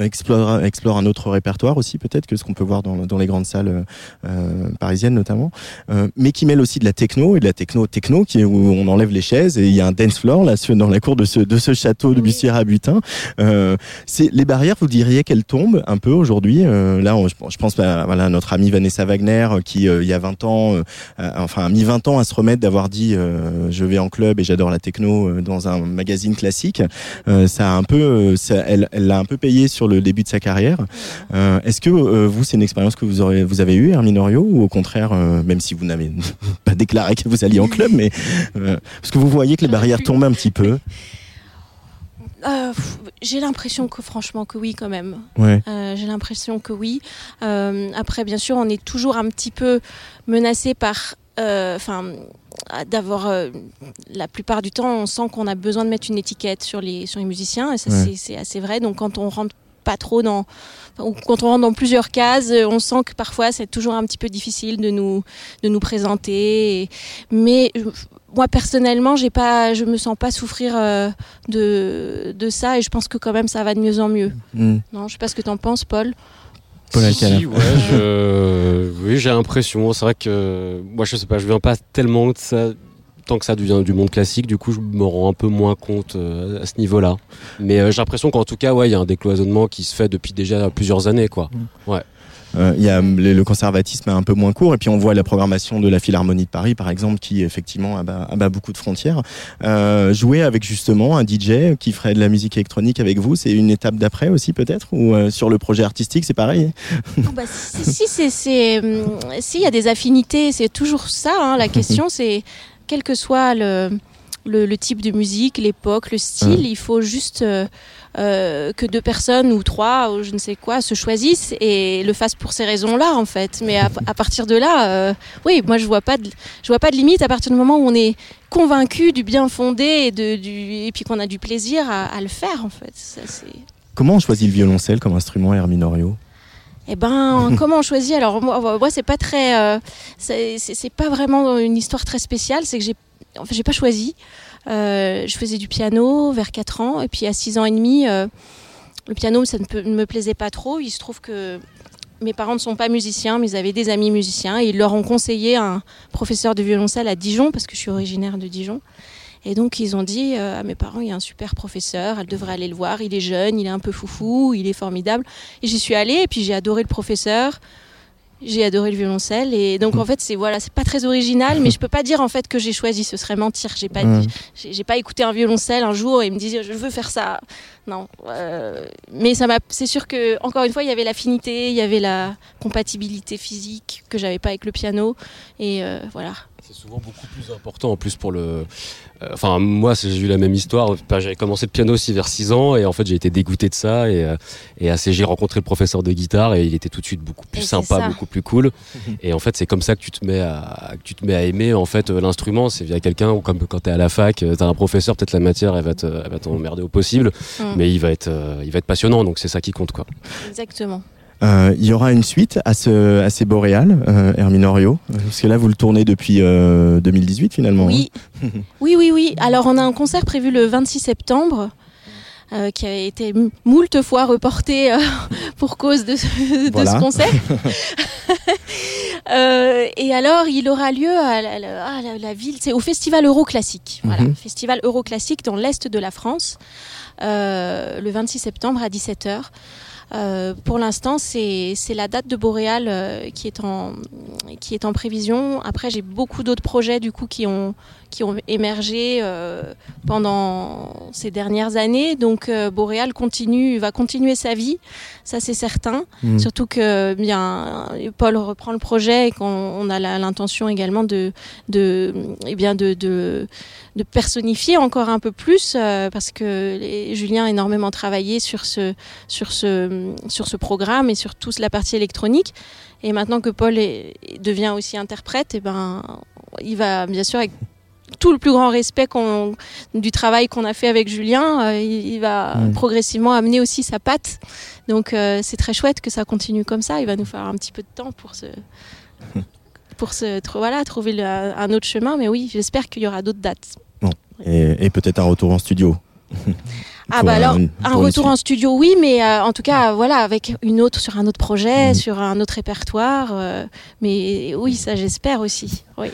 explorent, explorent un autre répertoire aussi peut-être que ce qu'on peut voir dans, dans les grandes salles euh, euh, parisiennes notamment, euh, mais qui mêle aussi de la techno et de la techno techno qui est où on enlève les chaises et il y a un dance floor là dans la cour de ce, de ce château de Oui. Bussière-à-Butin. Euh, c'est les barrières, vous diriez qu'elles tombent un peu aujourd'hui. Euh, là, on- je, je pense à voilà, notre amie Vanessa Wagner euh, qui, euh, il y a 20 ans, euh, enfin, a mis 20 ans à se remettre d'avoir dit euh, je vais en club et j'adore la techno euh, dans un magazine classique. Euh, ça a un peu, ça- elle elle l'a un peu payé sur le début de sa carrière. Euh, Est-ce que euh, vous, c'est une expérience que vous, aurez, vous avez eue, Hermine Oriot, ou au contraire, euh, même si vous n'avez pas déclaré que vous alliez en club, mais parce que vous voyez que les barrières tombent un petit peu. J'ai l'impression que franchement que oui quand même. Ouais. J'ai l'impression que oui. Après bien sûr on est toujours un petit peu menacé par, enfin d'avoir euh, la plupart du temps on sent qu'on a besoin de mettre une étiquette sur les sur les musiciens et ça Ouais. c'est assez vrai. Donc quand on rentre pas trop dans quand on rentre dans plusieurs cases, euh, on sent que parfois c'est toujours un petit peu difficile de nous de nous présenter. Et- mais euh, moi personnellement, j'ai pas, je me sens pas souffrir euh, de de ça et je pense que quand même ça va de mieux en mieux. Hmm. Non, je sais pas ce que t'en penses, Paul. Paul Si, Alcala. si, ouais, je... oui, j'ai l'impression. C'est vrai que moi, je sais pas, je viens pas tellement de ça tant que ça du, du monde classique, du coup je me rends un peu moins compte euh, à ce niveau-là. Mais euh, j'ai l'impression qu'en tout cas, ouais, il y a un décloisonnement qui se fait depuis déjà plusieurs années, quoi. Ouais. Euh, il y a le, le conservatisme est un peu moins court et puis on voit la programmation de la Philharmonie de Paris par exemple qui effectivement abat, abat beaucoup de frontières. Euh, jouer avec justement un DJ qui ferait de la musique électronique avec vous, c'est une étape d'après aussi peut-être? Ou euh, sur le projet artistique c'est pareil? Oh, bah, si, si, c'est, c'est, hum, si, il y a des affinités, c'est toujours ça. hein, la question, c'est quel que soit le, le, le type de musique, l'époque, le style, il faut juste euh, euh, que deux personnes ou trois ou je ne sais quoi se choisissent et le fassent pour ces raisons-là en fait. Mais à, à partir de là, euh, oui, moi je vois pas de, je vois pas de limite à partir du moment où on est convaincu du bien fondé et, de, du, et puis qu'on a du plaisir à, à le faire en fait. Ça. Comment on choisit le violoncelle comme instrument Herminorio Eh ben, comment on choisit? Alors moi, moi c'est pas très, euh, c'est pas vraiment une histoire très spéciale. C'est que j'ai, enfin, j'ai pas choisi. Euh, je faisais du piano vers 4 ans et puis à 6 ans et demi, euh, le piano ça ne, peut- ne me plaisait pas trop. Il se trouve que mes parents ne sont pas musiciens, mais ils avaient des amis musiciens et ils leur ont conseillé un professeur de violoncelle à Dijon parce que je suis originaire de Dijon. Et donc ils ont dit euh, à mes parents, il y a un super professeur, elle devrait aller le voir, il est jeune, il est un peu foufou, il est formidable. Et j'y suis allée et puis j'ai adoré le professeur. J'ai adoré le violoncelle. Et donc en fait c'est voilà c'est pas très original mais je peux pas dire en fait que j'ai choisi. Ce serait mentir. J'ai pas j'ai pas écouté un violoncelle un jour et me disait je veux faire ça. Non euh, mais ça m'a c'est sûr que encore une fois il y avait l'affinité il y avait la compatibilité physique que j'avais pas avec le piano. Et euh, voilà C'est souvent beaucoup plus important en plus pour le. euh, Enfin, moi, j'ai eu la même histoire. J'avais commencé le piano aussi vers 6 ans et en fait, j'ai été dégoûté de ça. Et, euh, et assez, j'ai rencontré le professeur de guitare et il était tout de suite beaucoup plus Et sympa, beaucoup plus cool. et en fait, c'est comme ça que tu te mets à, que tu te mets à aimer en fait euh, l'instrument. C'est via quelqu'un ou comme quand t'es à la fac, t'as un professeur, peut-être la matière, elle va te- elle va t'emmerder au possible, Mm. mais il va être, euh, il va être passionnant. Donc c'est ça qui compte, quoi. exactement Euh, Il y aura une suite à, ce, à ces boréales, euh, Herminorio Euh, Parce que là, vous le tournez depuis euh, 2018 finalement. Oui. oui, oui, oui. Alors, on a un concert prévu le 26 septembre. euh, qui a été moult fois reporté euh, pour cause de, ce- de Voilà. ce concert. Euh, et alors, il aura lieu à la, la- à la- la ville, c'est au Festival Euroclassique. Voilà, Mhm. Festival Euroclassique dans l'est de la France, euh, le 26 septembre à 17h. Euh, pour l'instant, c'est la date de Boréal euh, qui, est en, qui est en prévision. Après, j'ai beaucoup d'autres projets du coup qui ont, qui ont émergé euh, pendant ces dernières années. Donc, euh, Boréal continue, va continuer sa vie, ça c'est certain. Mm. Surtout que bien Paul reprend le projet et qu'on on a l'intention également de de eh bien de, de de personnifier encore un peu plus euh, parce que les- Julien a énormément travaillé sur ce sur ce sur ce programme et sur toute la partie électronique et maintenant que Paul est- devient aussi interprète et ben il va bien sûr avec tout le plus grand respect du travail qu'on a fait avec Julien, euh, il, il va Mm. progressivement amener aussi sa patte. Donc euh, c'est très chouette que ça continue comme ça. Il va nous faire un petit peu de temps pour se pour se voilà trouver le- un autre chemin. Mais oui, j'espère qu'il y aura d'autres dates. Et, et peut-être un retour en studio. Ah bah alors un retour en studio oui, mais euh, en tout cas voilà avec une autre sur un autre projet, Mhm. sur un autre répertoire. mais oui, ça j'espère aussi. Oui.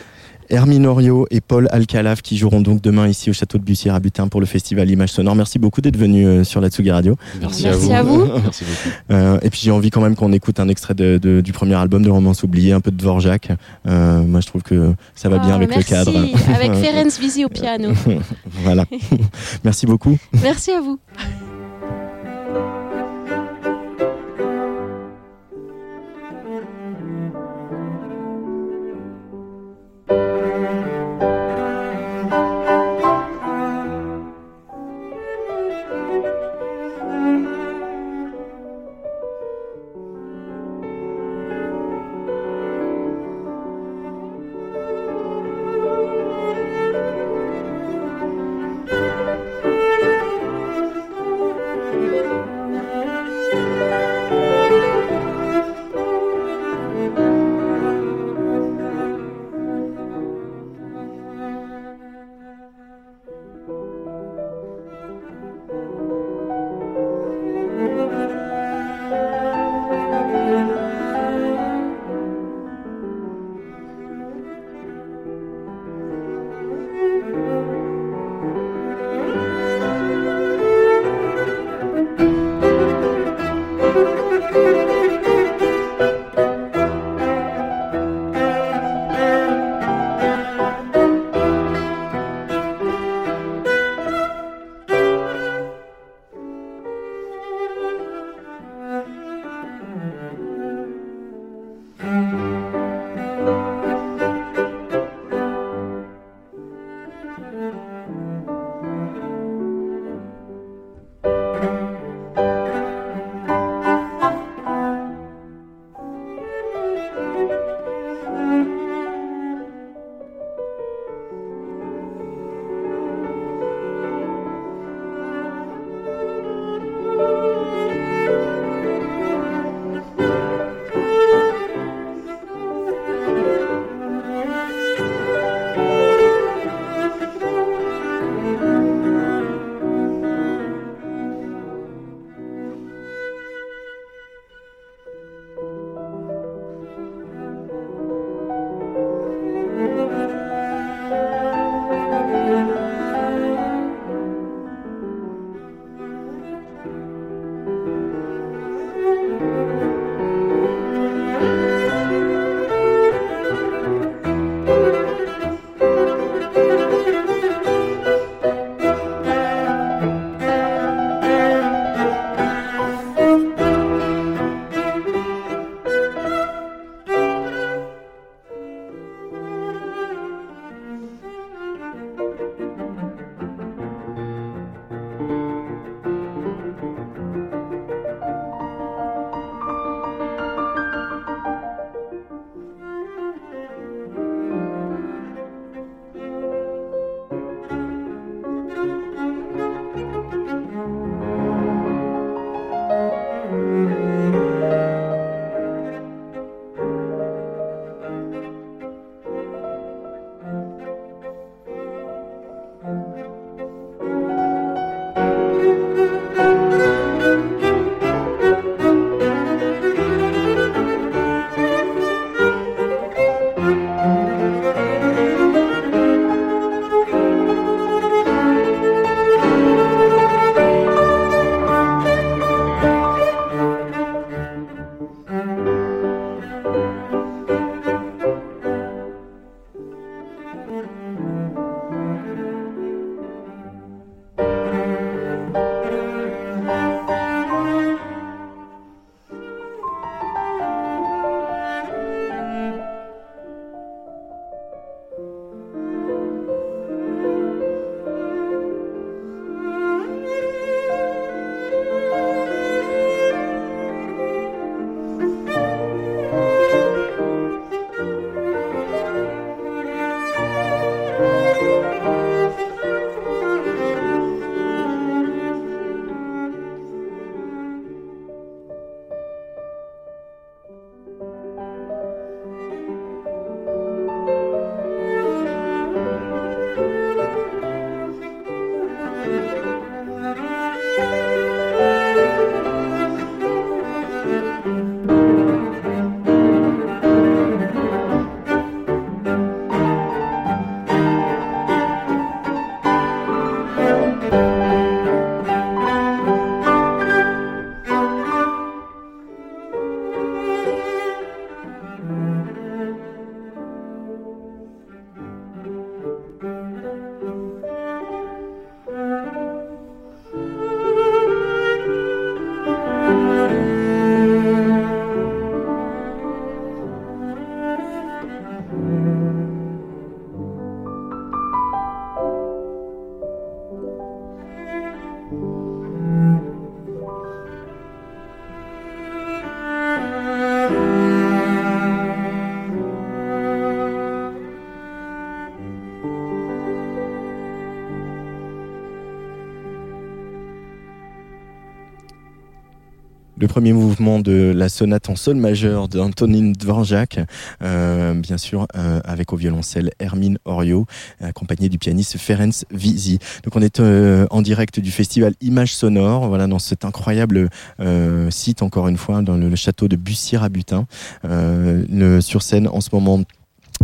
Herminorio et Paul Alcalaf qui joueront donc demain ici au château de Bussière-Rabutin pour le festival Image Sonore. Merci beaucoup d'être venu euh, sur la Tsugi Radio. Merci, Merci à à vous. vous. Merci beaucoup. Euh, et puis j'ai envie quand même qu'on écoute un extrait de, de- du premier album de Romance oubliée, un peu de Dvorak. Euh, moi je trouve que ça va bien Ah, avec merci. le cadre. Avec Ferenc Visi au piano. voilà. Merci beaucoup. Merci à vous. Premier mouvement de la sonate en sol majeur d'Antonin Dvorak, euh, bien sûr euh, avec au violoncelle Hermine Orio, accompagné du pianiste Ferenc Vizi. Donc on est euh, en direct du festival Images Sonores, voilà dans cet incroyable site encore une fois dans le, château de Bussy-Rabutin, sur scène en ce moment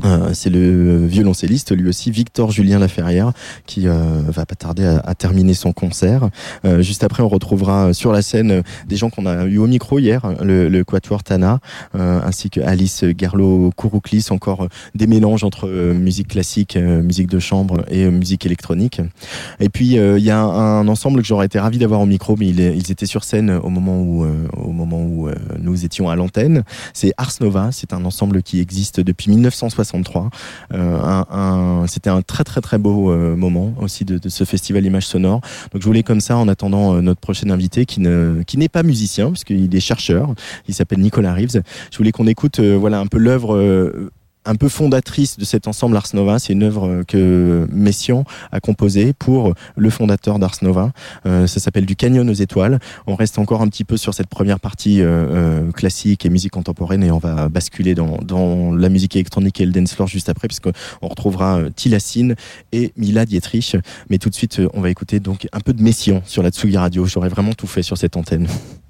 euh, c'est le violoncelliste, lui aussi, Victor Julien Laferrière, qui euh, va pas tarder à, terminer son concert. Euh, juste après, on retrouvera sur la scène des gens qu'on a eu au micro hier, le, le Quatuor Tana, ainsi que Alice Garlo Kourouklis, encore des mélanges entre musique classique, musique de chambre et musique électronique. Et puis, il y a un, ensemble que j'aurais été ravi d'avoir au micro, mais ils étaient sur scène au moment où, au moment où nous étions à l'antenne. C'est Ars Nova, c'est un ensemble qui existe depuis 1960 euh, c'était un très très très beau euh, moment aussi de, ce festival Images Sonores. Donc je voulais comme ça, en attendant euh, notre prochain invité, qui ne qui n'est pas musicien, puisqu'il est chercheur, il s'appelle Nicolas Reeves. Je voulais qu'on écoute voilà un peu l'œuvre un peu fondatrice de cet ensemble Ars Nova. C'est une œuvre que Messian a composée pour le fondateur d'Ars Nova. Euh, ça s'appelle Du Canyon aux étoiles. On reste encore un petit peu sur cette première partie euh, euh, classique et musique contemporaine et on va basculer dans, dans la musique électronique et le dance floor juste après puisqu'on retrouvera Tilassine et Mila Dietrich. Mais tout de suite, on va écouter donc un peu de Messian sur la Tsugi Radio. J'aurais vraiment tout fait sur cette antenne.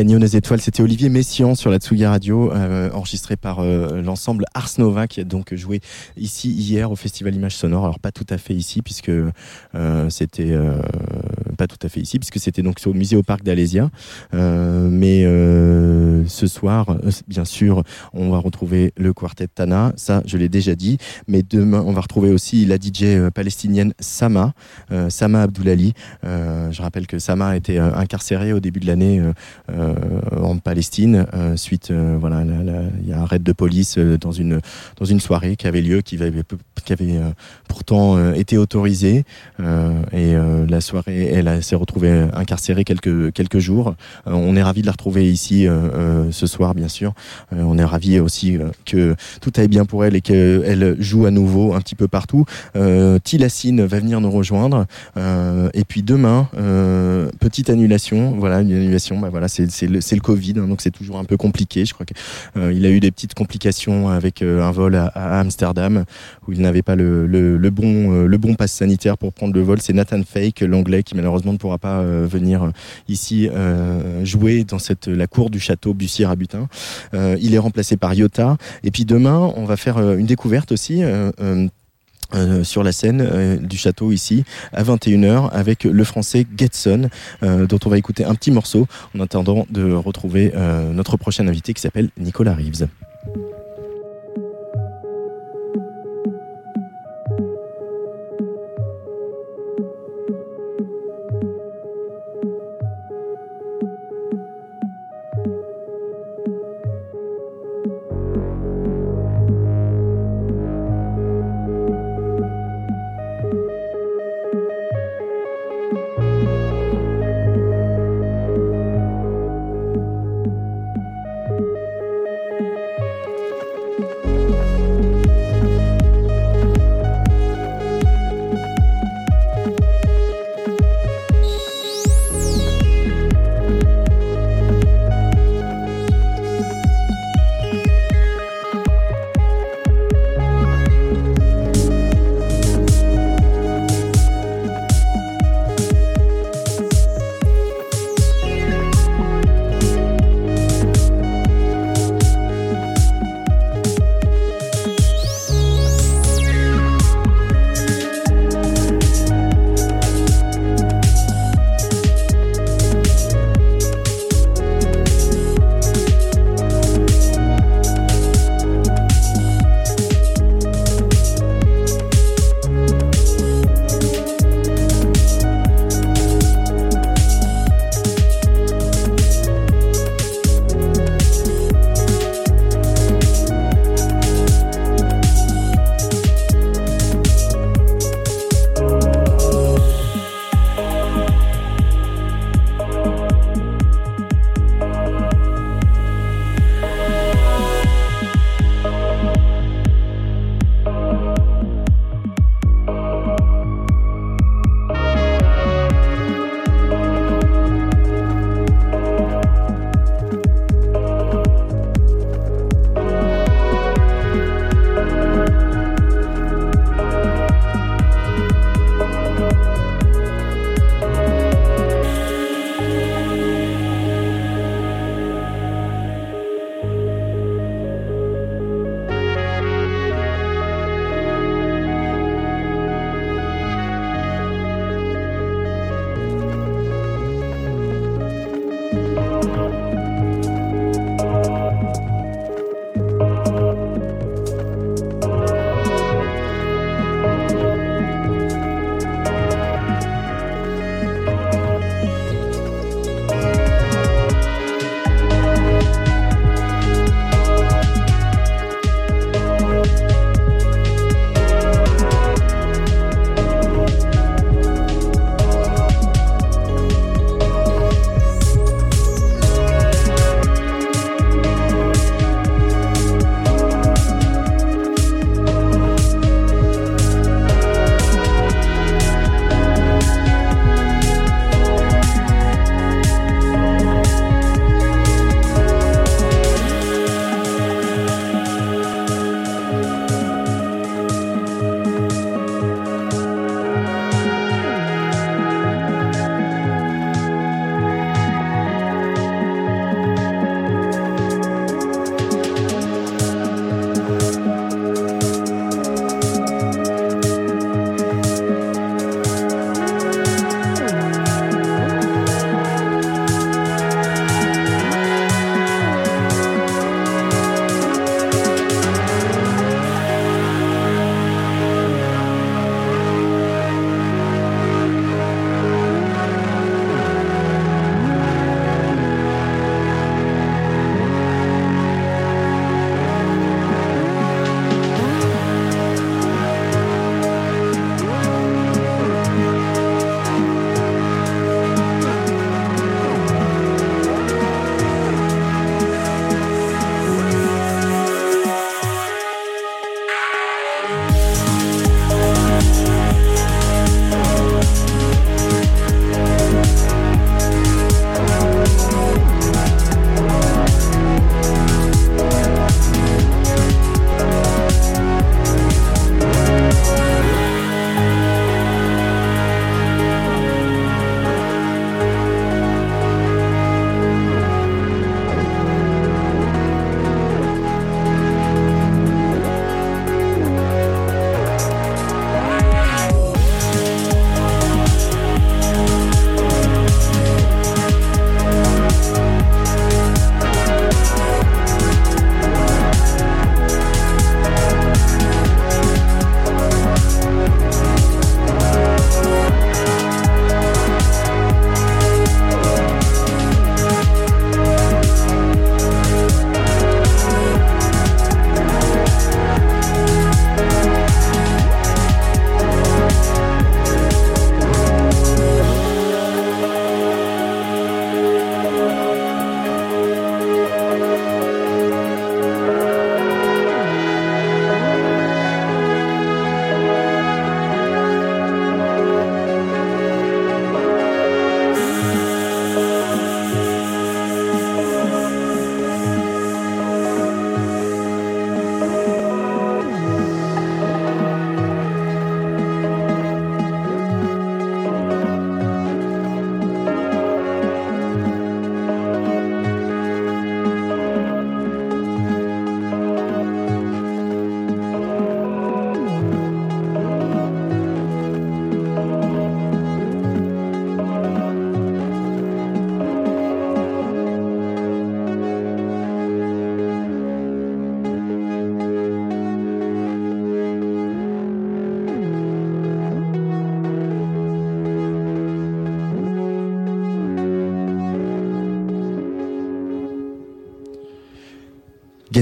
Étoiles. C'était Olivier Messiaen sur la Tsugi Radio, euh, enregistré par euh, l'ensemble Ars Nova qui a donc joué ici hier au Festival Image Sonore. Alors pas tout à fait ici puisque euh, c'était pas tout à fait ici puisque c'était donc au musée au parc d'Alésia. mais ce soir, bien sûr, on va retrouver le quartet Tana. Ça, je l'ai déjà dit. Mais demain, on va retrouver aussi la DJ palestinienne Sama, Sama Abdoulali. je rappelle que Sama a été incarcéré au début de l'année euh, en Palestine euh, suite euh, voilà il y a un raid de police dans une dans une soirée qui avait lieu qui avait qui avait pourtant été autorisée et la soirée elle s'est retrouvée incarcérée quelques quelques jours. On est ravi de la retrouver ici ce soir bien sûr. On est ravi aussi que tout aille bien pour elle et qu'elle joue à nouveau un petit peu partout. Tilassine va venir nous rejoindre. Et puis demain petite annulation. Voilà une annulation bah voilà c'est le, le, Covid, hein, donc c'est toujours un peu compliqué. Je crois qu'il euh, a eu des petites complications avec euh, un vol à, Amsterdam où il n'avait pas le, le, bon, euh, le bon pass sanitaire pour prendre le vol. C'est Nathan Fake, l'anglais, qui malheureusement ne pourra pas venir ici jouer dans la cour du château Bussy-Rabutin. il est remplacé par Iota. Et puis demain, on va faire une découverte aussi. Euh, sur la scène euh, du château ici à 21h avec le français Getson euh, dont on va écouter un petit morceau en attendant de retrouver notre prochain invité qui s'appelle Nicolas Reeves.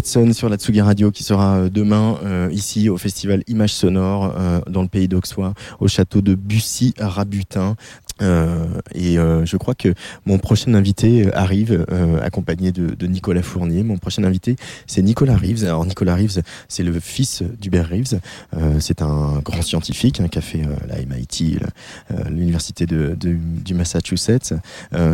Sur la Tsugi Radio qui sera demain ici au festival Images Sonores dans le pays d'Auxois au château de Bussy-Rabutin. Euh, et euh, je crois que mon prochain invité euh, arrive accompagné de, de, Nicolas Fournier. Mon prochain invité, c'est Nicolas Reeves. Alors Nicolas Reeves, c'est le fils d'Hubert Reeves. c'est un grand scientifique hein, qui a fait la MIT, l'université de, de, du Massachusetts.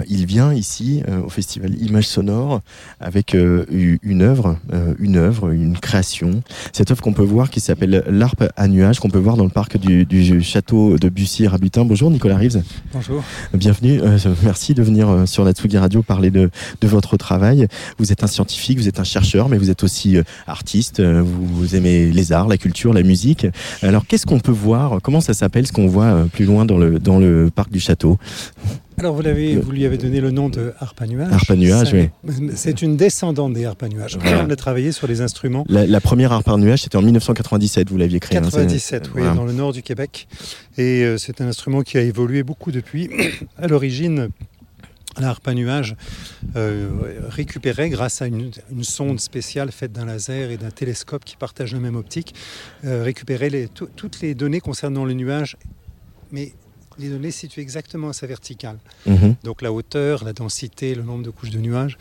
il vient ici au festival Images Sonores avec une œuvre, une œuvre, une création. Cette œuvre qu'on peut voir qui s'appelle l'Arpe à nuages qu'on peut voir dans le parc du, du château de Bussy-Rabutin. Bonjour Nicolas Reeves. Bonjour. Bienvenue. Euh, merci de venir euh, sur la Tsugi Radio parler de, votre travail. Vous êtes un scientifique, vous êtes un chercheur, mais vous êtes aussi euh, artiste. Vous, aimez les arts, la culture, la musique. Alors, qu'est-ce qu'on peut voir? Comment ça s'appelle ce qu'on voit plus loin dans le parc du château? Alors, vous, l'avez, vous lui avez donné le nom de harpanuage. Harpanuage, oui. C'est une descendante des harpanuages. On a travaillé sur les instruments. La, première harpanuage, c'était en 1997, vous l'aviez créé. 97, hein, oui, dans le nord du Québec. Et c'est un instrument qui a évolué beaucoup depuis. à l'origine, la harpe nuage euh, récupérait, grâce à une, sonde spéciale faite d'un laser et d'un télescope qui partagent la même optique, euh, récupérait les, toutes les données concernant le nuage, mais les données situées exactement à sa verticale. Mhm. Donc la hauteur, la densité, le nombre de couches de nuages.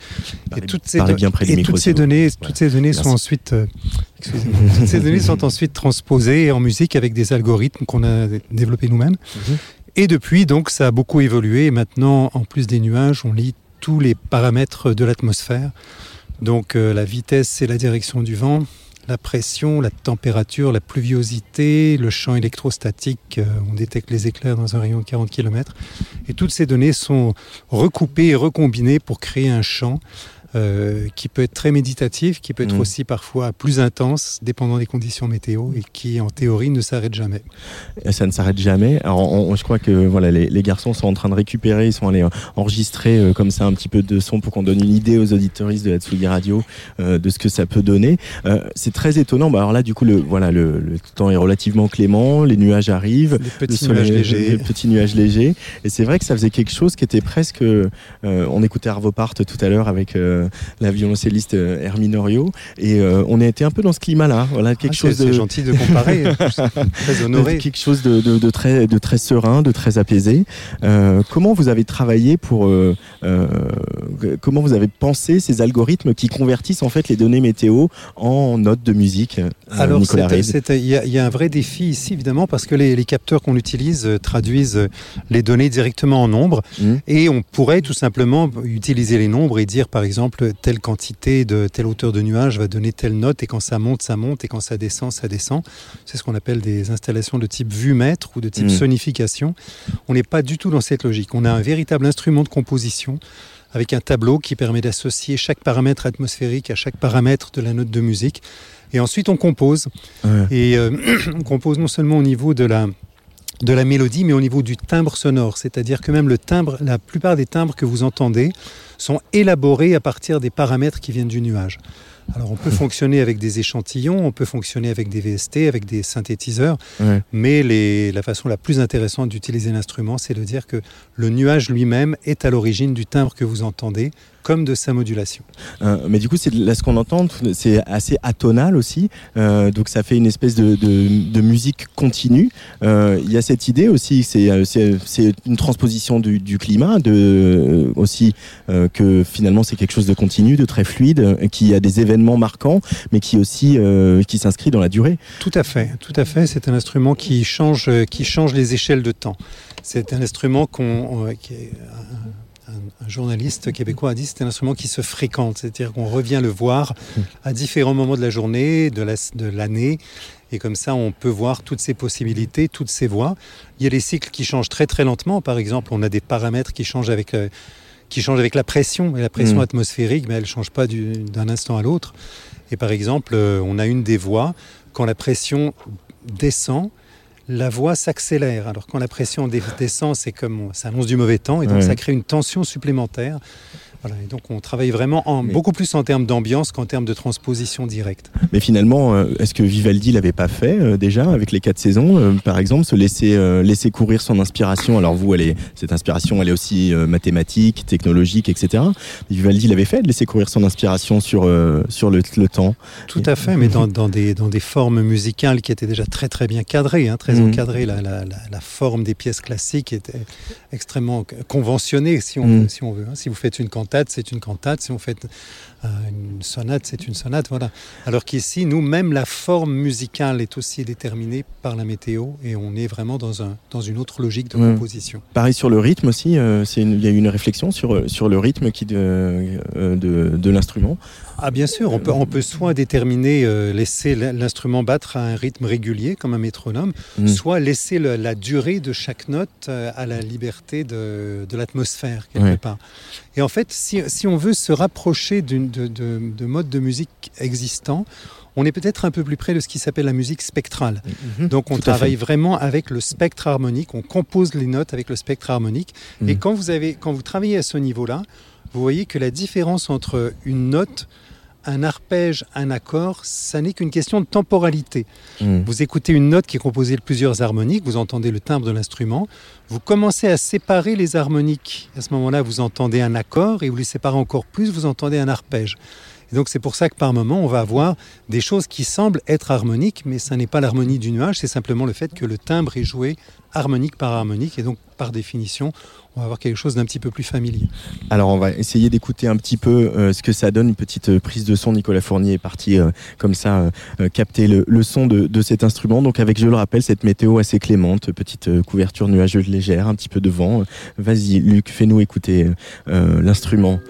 et toutes ces, bien près et toutes ces données, toutes ces données sont ensuite, euh, toutes ces données sont ensuite transposées en musique avec des algorithmes qu'on a développés nous-mêmes. Mhm. Et depuis, donc, ça a beaucoup évolué. Et maintenant, en plus des nuages, on lit tous les paramètres de l'atmosphère. Donc, euh, la vitesse et la direction du vent, la pression, la température, la pluviosité, le champ électrostatique, euh, on détecte les éclairs dans un rayon de 40 km. Et toutes ces données sont recoupées et recombinées pour créer un champ euh, qui peut être très méditatif, qui peut être mm. aussi parfois plus intense, dépendant des conditions météo, et qui en théorie ne s'arrête jamais. ça ne s'arrête jamais. Alors, je crois que voilà, les, garçons sont en train de récupérer, ils sont allés enregistrer euh, comme ça un petit peu de son pour qu'on donne une idée aux auditoristes de la Tsugi Radio euh, de ce que ça peut donner. c'est très étonnant. Bah, alors là, du coup, le, voilà, le, temps est relativement clément, les nuages arrivent, les petits nuages légers, les petits nuages légers. Et c'est vrai que ça faisait quelque chose qui était presque. on écoutait Arvo Part tout à l'heure avec euh, la violoncelliste euh, Hermine Orio. Et euh, on a été un peu dans ce climat-là. Voilà, quelque ah, chose de. gentil de comparer. très honoré. Quelque chose de, très, de très serein, de très apaisé. comment vous avez travaillé pour. comment vous avez pensé ces algorithmes qui convertissent en fait les données météo en notes de musique Alors, il y, a un vrai défi ici, évidemment, parce que les, capteurs qu'on utilise traduisent les données directement en nombres. Mmh. Et on pourrait tout simplement utiliser les nombres et dire, par exemple, telle quantité de telle hauteur de nuage va donner telle note et quand ça monte, ça monte et quand ça descend, ça descend. C'est ce qu'on appelle des installations de type vue-mètre ou de type mm. sonification. On n'est pas du tout dans cette logique. On a un véritable instrument de composition avec un tableau qui permet d'associer chaque paramètre atmosphérique à chaque paramètre de la note de musique. Et ensuite, on compose. Et euh, on compose non seulement au niveau de la, de la mélodie, mais au niveau du timbre sonore. C'est-à-dire que même le timbre, la plupart des timbres que vous entendez sont élaborés à partir des paramètres qui viennent du nuage. Alors on peut fonctionner avec des échantillons, on peut fonctionner avec des VST, avec des synthétiseurs, mais la façon la plus intéressante d'utiliser l'instrument, c'est de dire que le nuage lui-même est à l'origine du timbre que vous entendez, comme de sa modulation. Euh, mais du coup, c'est là ce qu'on entend, c'est assez atonal aussi, euh, donc ça fait une espèce de, musique continue. Euh, il y a cette idée aussi, c'est une transposition du, climat, de, aussi que finalement c'est quelque chose de continu, de très fluide, qui a des événements marquants, mais qui aussi qui s'inscrit dans la durée. Tout à fait, tout à fait. C'est un instrument qui change, qui change les échelles de temps. C'est un instrument qu'on, qui est un, journaliste québécois a dit que c'est un instrument qui se fréquente, c'est-à-dire qu'on revient le voir à différents moments de la journée, de l'année, et comme ça on peut voir toutes ces possibilités, toutes ces voies. Il y a les cycles qui changent très très lentement, par exemple on a des paramètres qui changent avec, euh, qui changent avec la pression, et la pression mm. atmosphérique, mais elle ne change pas d'un instant à l'autre. Et par exemple, euh, on a une des voies, quand la pression descend, la voix s'accélère. Alors quand la pression descend, c'est comme ça annonce du mauvais temps et donc ça crée une tension supplémentaire Voilà, et donc on travaille vraiment en, beaucoup plus en termes d'ambiance qu'en termes de transposition directe. Mais finalement, euh, est-ce que Vivaldi l'avait pas fait euh, déjà avec les quatre saisons, euh, par exemple, se laisser euh, laisser courir son inspiration? Alors vous, elle est, cette inspiration, elle est aussi mathématique, technologique, etc. Vivaldi l'avait fait, de laisser courir son inspiration sur sur le, le temps. Tout à fait, mais dans, dans des, dans des formes musicales qui étaient déjà très très bien cadrées, hein, très Mhm. encadrées. La, la, la, la forme des pièces classiques était extrêmement conventionnée, si on, Mhm. veut, si on veut. hein. Si vous faites une cantate, c'est une cantate. Si on fait une sonate, c'est une sonate. Voilà. Alors qu'ici, nous, même la forme musicale est aussi déterminée par la météo et on est vraiment dans, un, dans une autre logique de composition. Pareil sur le rythme aussi. euh, il y a eu une réflexion sur euh, sur le rythme qui de euh, de, de l'instrument. Ah bien sûr, on peut, on peut soit déterminer, euh, laisser l'instrument battre à un rythme régulier comme un métronome, Mm. soit laisser le- la durée de chaque note euh, à la liberté de, de l'atmosphère quelque Ouais. part. Et en fait, si, si on veut se rapprocher d'une- de, de, de modes de musique existants, on est peut-être un peu plus près de ce qui s'appelle la musique spectrale. Donc on Tout travaille vraiment avec le spectre harmonique, on compose les notes avec le spectre harmonique. Et Mm. quand vous, avez, quand vous travaillez à ce niveau-là, vous voyez que la différence entre une note, un arpège, un accord, ça n'est qu'une question de temporalité. Mm. Vous écoutez une note qui est composée de plusieurs harmoniques, vous entendez le timbre de l'instrument, vous commencez à séparer les harmoniques. À ce moment-là, vous entendez un accord et vous les séparez encore plus, vous entendez un arpège. Et donc c'est pour ça que par moment, on va avoir des choses qui semblent être harmoniques, mais ça n'est pas l'harmonie du nuage, c'est simplement le fait que le timbre est joué harmonique par harmonique, et donc par définition, on va avoir quelque chose d'un petit peu plus familier. Alors on va essayer d'écouter un petit peu euh, ce que ça donne, une petite euh, prise de son. Nicolas Fournier est parti euh, comme ça capter le, son de, de cet instrument. Donc avec, je le rappelle, cette météo assez clémente, petite couverture nuageuse légère, un petit peu de vent. Vas-y Luc, fais-nous écouter l'instrument.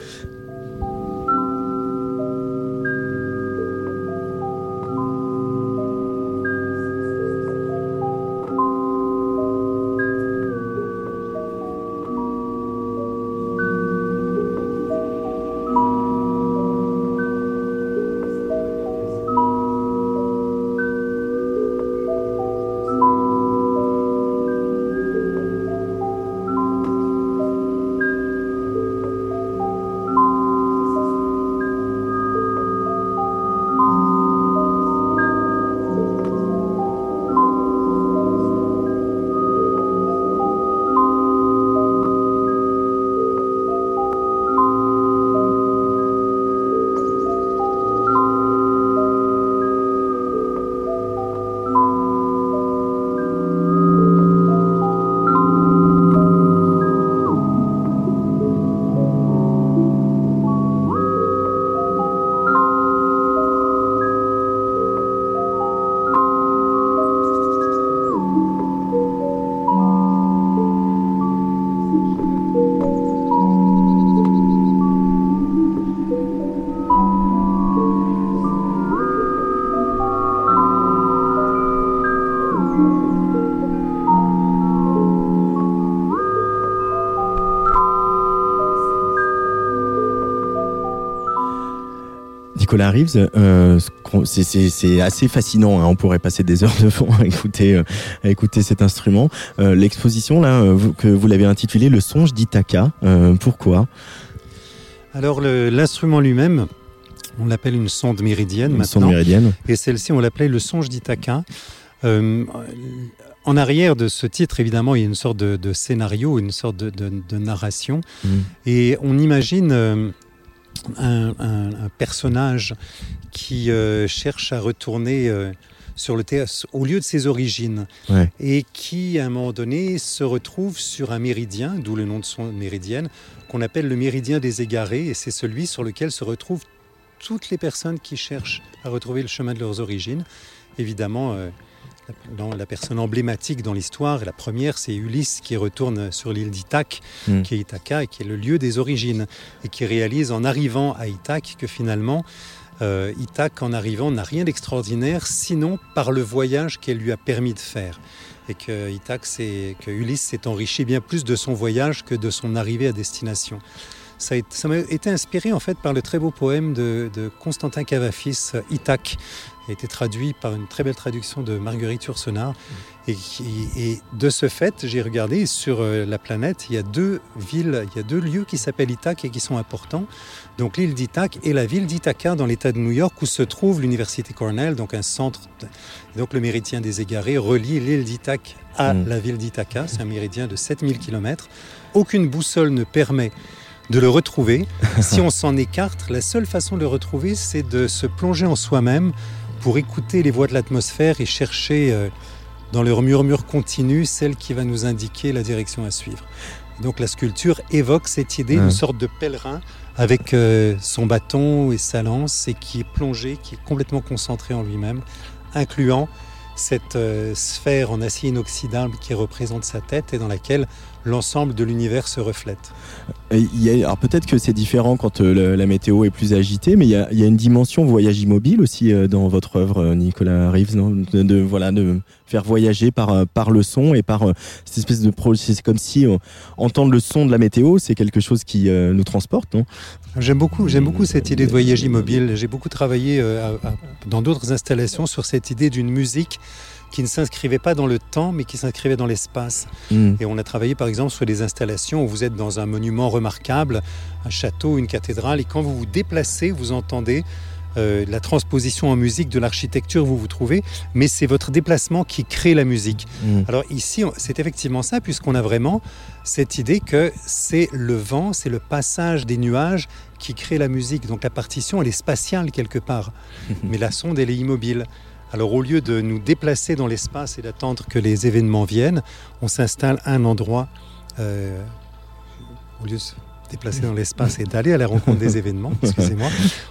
Nicolas Reeves, euh, c'est- assez fascinant. hein. On pourrait passer des heures de fond à écouter, euh, à écouter cet instrument. Euh, L'exposition là, vous- que vous l'avez intitulée Le songe d'Ithaca. Pourquoi? Alors l'instrument lui-même, on l'appelle une sonde méridienne Une maintenant. sonde méridienne. Et celle-ci, on l'appelait le songe d'Ithaca. En arrière de ce titre, évidemment, il y a une sorte de, de scénario, une sorte de, de- de narration. Mm. Et on imagine un, un- un personnage qui euh, cherche à retourner euh, sur le terre- au lieu de ses origines Ouais. et qui, à un moment donné, se retrouve sur un méridien, d'où le nom de son méridienne, qu'on appelle le méridien des égarés. Et c'est celui sur lequel se retrouvent toutes les personnes qui cherchent à retrouver le chemin de leurs origines. Évidemment, euh, dans- la personne emblématique dans l'histoire, la première, c'est Ulysse qui retourne sur l'île d'Ithaque, Mm. qui est Ithaca et qui est le lieu des origines, et qui réalise en arrivant à Ithaque que finalement, euh, Ithaque, en arrivant, n'a rien d'extraordinaire, sinon par le voyage qu'elle lui a permis de faire. Et que Ithaque, c'est que Ulysse s'est enrichi bien plus de son voyage que de son arrivée à destination. ça m'a été inspiré en fait par le très beau poème de, Constantin Cavafis, Ithac, a été traduit par une très belle traduction de Marguerite Yourcenar. Mm. Et, et, de ce fait, j'ai regardé sur euh, la planète, il y a deux villes, il y a deux lieux qui s'appellent Ithac et qui sont importants. Donc l'île d'Ithac et la ville d'Ithaca dans l'État de New York où se trouve l'université Cornell, donc un centre. donc le méridien des égarés relie l'île d'Ithac à mm. la ville d'Ithaca. C'est un méridien de 7000 km. Aucune boussole ne permet de le retrouver. si on s'en écarte, la seule façon de le retrouver, c'est de se plonger en soi-même pour écouter les voix de l'atmosphère et chercher euh, dans leur murmure continu celle qui va nous indiquer la direction à suivre. Donc la sculpture évoque cette idée d'une sorte de pèlerin avec euh, son bâton et sa lance et qui est plongé, qui est complètement concentré en lui-même, incluant cette euh, sphère en acier inoxydable qui représente sa tête et dans laquelle l'ensemble de l'univers se reflète. alors peut-être que c'est différent quand euh, la météo est plus agitée, mais il y a, une dimension voyage immobile aussi euh, dans votre œuvre, euh, Nicolas Reeves, de, voilà, de faire voyager par, par le son et par cette espèce de C'est comme si entendre le son de la météo, c'est quelque chose qui nous transporte, non? J'aime beaucoup, j'aime beaucoup cette idée de voyage immobile. J'ai beaucoup travaillé dans d'autres installations sur cette idée d'une musique qui ne s'inscrivait pas dans le temps, mais qui s'inscrivait dans l'espace. Hmm. Et on a travaillé par exemple sur des installations où vous êtes dans un monument remarquable, un château, une cathédrale, et quand vous vous déplacez, vous entendez euh, la transposition en musique de l'architecture où vous vous trouvez, mais c'est votre déplacement qui crée la musique. Hmm. Alors ici, c'est effectivement ça, puisqu'on a vraiment cette idée que c'est le vent, c'est le passage des nuages qui crée la musique. Donc la partition, elle est spatiale quelque part, mais la sonde, elle est immobile. Alors au lieu de nous déplacer dans l'espace et d'attendre que les événements viennent, on s'installe à un endroit, euh, au lieu de se déplacer dans l'espace et d'aller à la rencontre des événements, excusez-moi,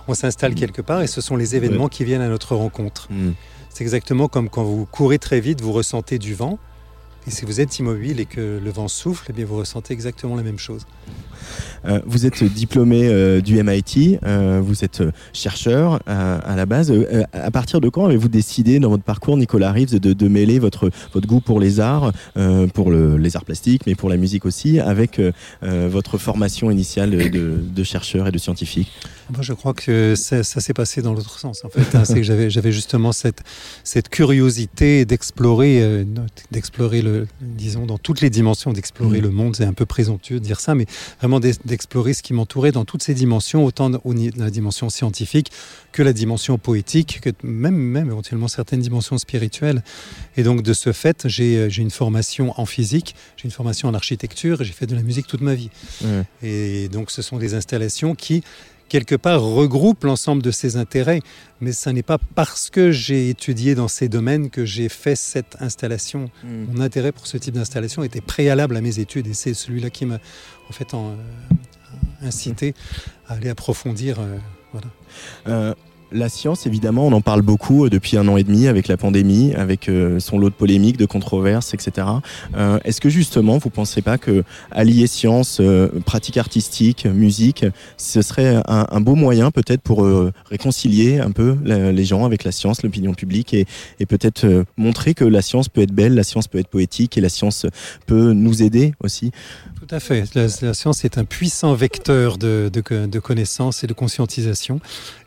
on s'installe quelque part et ce sont les événements qui viennent à notre rencontre. Mm. C'est exactement comme quand vous courez très vite, vous ressentez du vent. Et si vous êtes immobile et que le vent souffle, eh bien vous ressentez exactement la même chose. Euh, vous êtes diplômé euh, du MIT, euh, vous êtes chercheur à la base. à partir de quand avez-vous décidé dans votre parcours, Nicolas Reeves, de, mêler votre, votre goût pour les arts, pour les arts plastiques, mais pour la musique aussi, avec votre formation initiale de, chercheur et de scientifique? Moi, Je crois que ça, s'est passé dans l'autre sens. En fait, hein. c'est que j'avais, j'avais justement cette, cette curiosité d'explorer, d'explorer le, disons, dans toutes les dimensions, d'explorer mmh. le monde. C'est un peu présomptueux de dire ça, mais vraiment d'explorer ce qui m'entourait dans toutes ces dimensions, autant dans la dimension scientifique que la dimension poétique, que même, même éventuellement certaines dimensions spirituelles. Et donc de ce fait, j'ai euh, une formation en physique, j'ai une formation en architecture, j'ai fait de la musique toute ma vie. Et donc ce sont des installations qui quelque part regroupe l'ensemble de ces intérêts. Mais ce n'est pas parce que j'ai étudié dans ces domaines que j'ai fait cette installation. Hmm. Mon intérêt pour ce type d'installation était préalable à mes études et c'est celui-là qui m'a en fait en, euh, incité à aller approfondir. Euh, voilà. Euh, la science, évidemment, on en parle beaucoup euh, depuis un an et demi avec la pandémie, avec euh, son lot de polémiques, de controverses, etc. Euh, est-ce que justement, vous ne pensez pas que allier science, pratique artistique, musique, ce serait un, beau moyen peut-être pour réconcilier un peu les gens avec la science, l'opinion publique et, peut-être montrer que la science peut être belle, la science peut être poétique et la science peut nous aider aussi? Tout à fait. La, science est un puissant vecteur de, de connaissances et de conscientisation.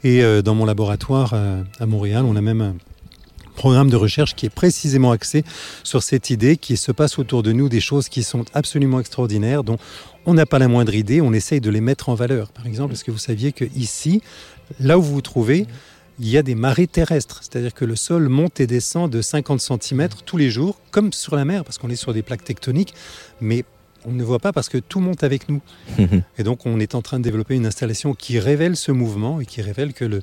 Et dans mon laboratoire euh, à Montréal. On a même un programme de recherche qui est précisément axé sur cette idée qui se passe autour de nous des choses qui sont absolument extraordinaires, dont on n'a pas la moindre idée, on essaye de les mettre en valeur. Par exemple, est-ce que vous saviez que ici, là où vous vous trouvez, il y a des marées terrestres, c'est-à-dire que le sol monte et descend de 50 cm tous les jours, comme sur la mer, parce qu'on est sur des plaques tectoniques, mais on ne voit pas parce que tout monte avec nous. et donc on est en train de développer une installation qui révèle ce mouvement et qui révèle que le,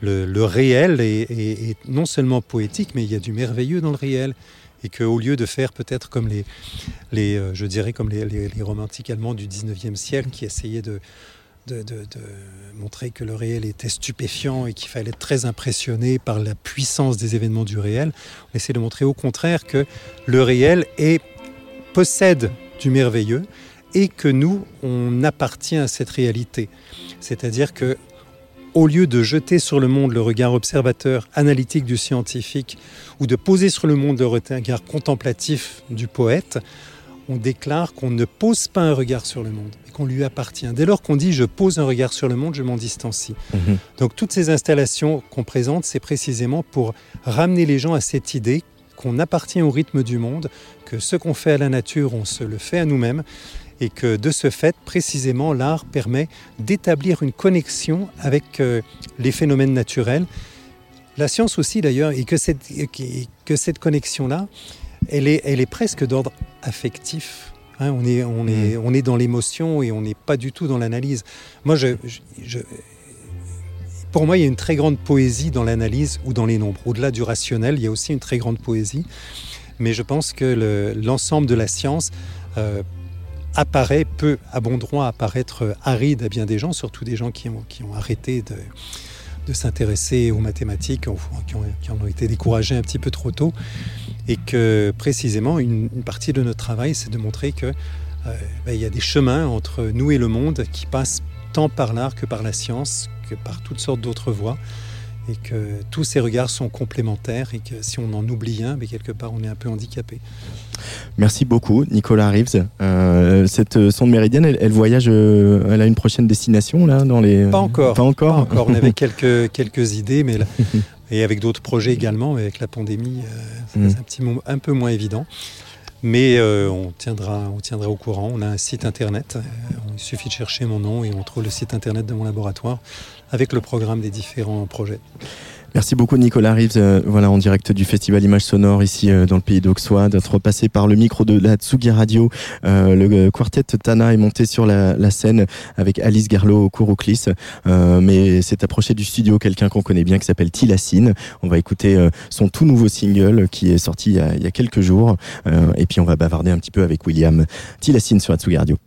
le, réel est, non seulement poétique, mais il y a du merveilleux dans le réel. Et qu'au lieu de faire peut-être comme les, les euh, je dirais comme les, romantiques allemands du 19e siècle qui essayaient de, de, montrer que le réel était stupéfiant et qu'il fallait être très impressionné par la puissance des événements du réel, on essaie de montrer au contraire que le réel est, possède du merveilleux et que nous, on appartient à cette réalité. C'est-à-dire que au lieu de jeter sur le monde le regard observateur, analytique du scientifique, ou de poser sur le monde le regard contemplatif du poète, on déclare qu'on ne pose pas un regard sur le monde, et qu'on lui appartient. Dès lors qu'on dit je pose un regard sur le monde, je m'en distancie. Mhm. Donc toutes ces installations qu'on présente, c'est précisément pour ramener les gens à cette idée qu'on appartient au rythme du monde, que ce qu'on fait à la nature, on se le fait à nous-mêmes, et que de ce fait, précisément, l'art permet d'établir une connexion avec euh, les phénomènes naturels. La science aussi d'ailleurs, et que cette, que cette connexion-là, elle est, elle est presque d'ordre affectif. Hein. on, est, on, est, on est dans l'émotion et on n'est pas du tout dans l'analyse. Moi, je, je, pour moi, il y a une très grande poésie dans l'analyse ou dans les nombres. Au-delà du rationnel, il y a aussi une très grande poésie. Mais je pense que l'ensemble de la science euh, apparaît, peut à bon droit apparaître aride à bien des gens, surtout des gens qui ont, arrêté de, s'intéresser aux mathématiques, qui ont, qui ont, été découragés un petit peu trop tôt, et que précisément une, partie de notre travail, c'est de montrer que euh, ben, y a des chemins entre nous et le monde qui passent tant par l'art que par la science, que par toutes sortes d'autres voies, et que tous ces regards sont complémentaires et que si on en oublie un, mais quelque part on est un peu handicapé. Merci beaucoup, Nicolas Reeves. Euh, cette sonde méridienne, elle, voyage, euh, elle a une prochaine destination là dans les. Pas encore. Pas encore. encore. On avait quelques quelques idées, mais et avec d'autres projets également, mais avec la pandémie, euh, c'est mm. un petit un peu moins évident. Mais on, tiendra, on tiendra au courant. On a un site internet. il suffit de chercher mon nom et on trouve le site internet de mon laboratoire avec le programme des différents projets. Merci beaucoup Nicolas Reeves, euh, voilà en direct du Festival Images Sonores ici euh, dans le pays d'Auxois, d'être passé par le micro de la Tsugi Radio. Euh, le quartet Tana est monté sur la, scène avec Alice Garlot au Kourouklis, mais c'est approché du studio quelqu'un qu'on connaît bien qui s'appelle Tilassine. On va écouter son tout nouveau single qui est sorti il y a, il y a quelques jours, et puis on va bavarder un petit peu avec William Tilassine sur la Tsugi Radio.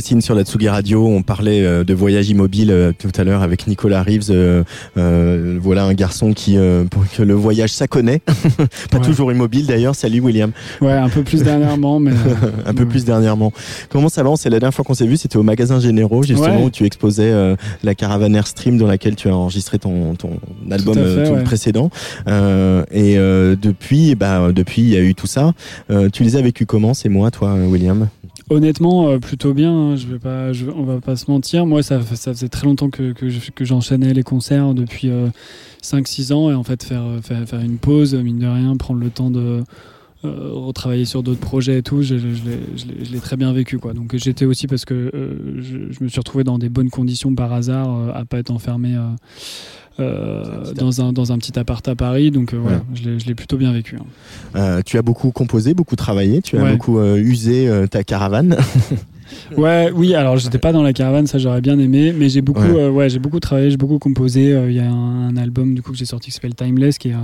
Sur la Tsugi Radio, on parlait euh, de voyage immobile euh, tout à l'heure avec Nicolas Reeves. Euh, voilà un garçon qui, pour que le voyage, ça connaît. Pas toujours immobile d'ailleurs. Salut William. Ouais, un peu plus dernièrement, mais. un peu plus dernièrement. Comment ça va? C'est la dernière fois qu'on s'est vu, c'était au magasin Généraux, justement, où tu exposais la caravane Airstream dans laquelle tu as enregistré ton, ton album précédent. et depuis, bah, depuis, il y a eu tout ça. tu les as vécu comment, ces mois, toi, William? Honnêtement, euh, plutôt bien. Hein. Je vais pas, je, on va pas se mentir. Moi, ça, ça faisait très longtemps que, que j'enchaînais les concerts depuis 5-6 euh, ans et en fait faire, faire, faire, une pause, mine de rien, prendre le temps de euh, retravailler sur d'autres projets et tout, je, je, l'ai très bien vécu. Quoi. Donc j'étais aussi parce que je, me suis retrouvé dans des bonnes conditions par hasard, à pas être enfermé euh, dans, un, dans un petit appart à Paris. Donc euh, voilà, je l'ai plutôt bien vécu. Hein. Euh, tu as beaucoup composé, beaucoup travaillé, tu as beaucoup usé ta caravane. ouais, oui. Alors, j'étais pas dans la caravane, ça j'aurais bien aimé, mais j'ai beaucoup, ouais. j'ai beaucoup travaillé, j'ai beaucoup composé. Il y a un, album du coup que j'ai sorti qui s'appelle Timeless, qui est,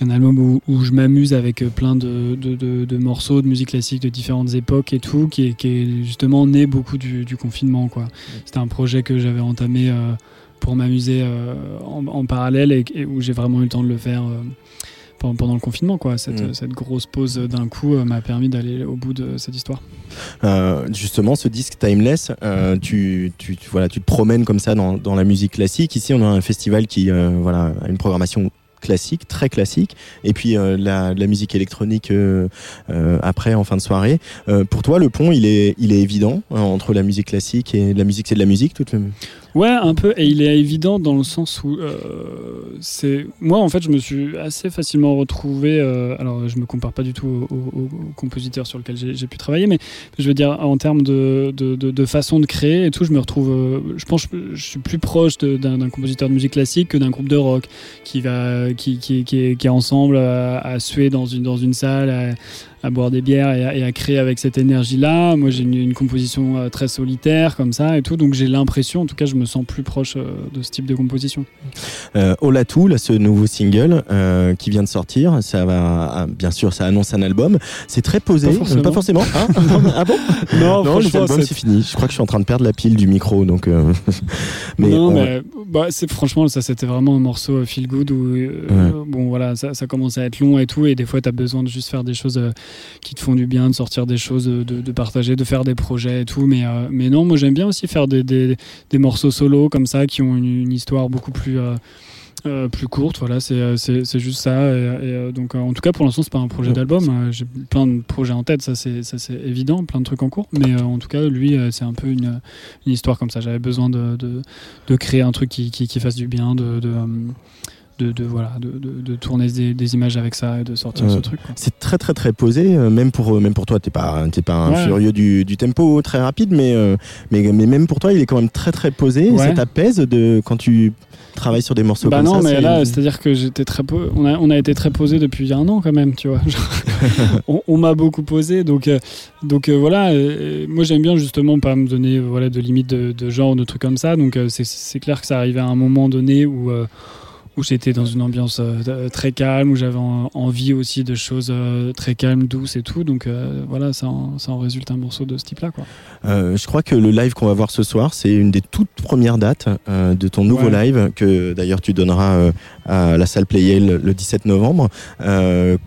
un album où, je m'amuse avec plein de, de, de, morceaux de musique classique de différentes époques et tout, qui est, qui est justement né beaucoup du, du confinement. Quoi. C'était un projet que j'avais entamé pour m'amuser euh, en, parallèle et, où j'ai vraiment eu le temps de le faire euh, pendant le confinement. Quoi. Cette, mm. cette grosse pause d'un coup euh, m'a permis d'aller au bout de cette histoire. justement, ce disque Timeless, tu, tu, voilà, tu te promènes comme ça dans, dans, la musique classique. Ici, on a un festival qui voilà, a une programmation classique, très classique, et puis la, la, musique électronique après en fin de soirée. pour toi, le pont, il est, il est évident hein, entre la musique classique et la musique, c'est de la musique, toute Ouais, un peu. Et il est évident dans le sens où euh, c'est. Moi, en fait, je me suis assez facilement retrouvé. Euh, alors, je me compare pas du tout aux, compositeurs sur lesquels j'ai pu travailler, mais je veux dire, en termes de, de, de, façon de créer et tout, je me retrouve. Euh, je pense que je suis plus proche d'un compositeur de musique classique que d'un groupe de rock qui, va, qui, est, ensemble à, à, suer dans une, salle, à boire des bières et à, créer avec cette énergie-là. Moi, j'ai une, composition euh, très solitaire comme ça et tout, donc j'ai l'impression, en tout cas, je me sens plus proche euh, de ce type de composition. Euh, Olatu, là, ce nouveau single euh, qui vient de sortir, ça va, ah, bien sûr, ça annonce un album. C'est très posé, pas forcément. Hein ah bon Non, non les albums, c'est fini. Je crois que je suis en train de perdre la pile du micro, donc. mais non, mais bah, c'est franchement, ça, c'était vraiment un morceau feel good où, bon, voilà, ça, ça commence à être long et tout, et des fois, tu as besoin de juste faire des choses qui te font du bien, de sortir des choses, de, partager, de faire des projets et tout. Mais, euh, mais non, moi j'aime bien aussi faire des, des, morceaux solo comme ça qui ont une, histoire beaucoup plus. Euh, euh, plus courte, voilà, c'est juste ça. Et, donc, en tout cas, pour l'instant, c'est pas un projet d'album. J'ai plein de projets en tête, ça c'est évident, plein de trucs en cours. Mais en tout cas, lui, c'est un peu une, une, histoire comme ça. J'avais besoin de, de, de, créer un truc qui, qui, fasse du bien, de, de, voilà, de, tourner des, images avec ça et de sortir ce truc. C'est très très très posé, euh, même pour euh, même pour toi, t'es pas pas un furieux du, tempo très rapide, mais, euh, mais mais même pour toi, il est quand même très très posé. Ça t'apaise de quand tu travailles sur des morceaux bah comme non, ça. mais là, c'est-à-dire que j'étais très on a on a été très posé depuis un an quand même, tu vois. on, m'a beaucoup posé, donc donc voilà. moi, j'aime bien justement pas me donner voilà de limites de, de genre de trucs comme ça. Donc c'est clair que ça arrivait à un moment donné où où j'étais dans une ambiance euh, très calme, où j'avais envie aussi de choses euh, très calmes, douces et tout. Donc euh, voilà, ça en, ça en, résulte un morceau de ce type-là. je crois que le live qu'on va voir ce soir, c'est une des toutes premières dates de ton nouveau live, que d'ailleurs tu donneras à la salle Play le 17 novembre.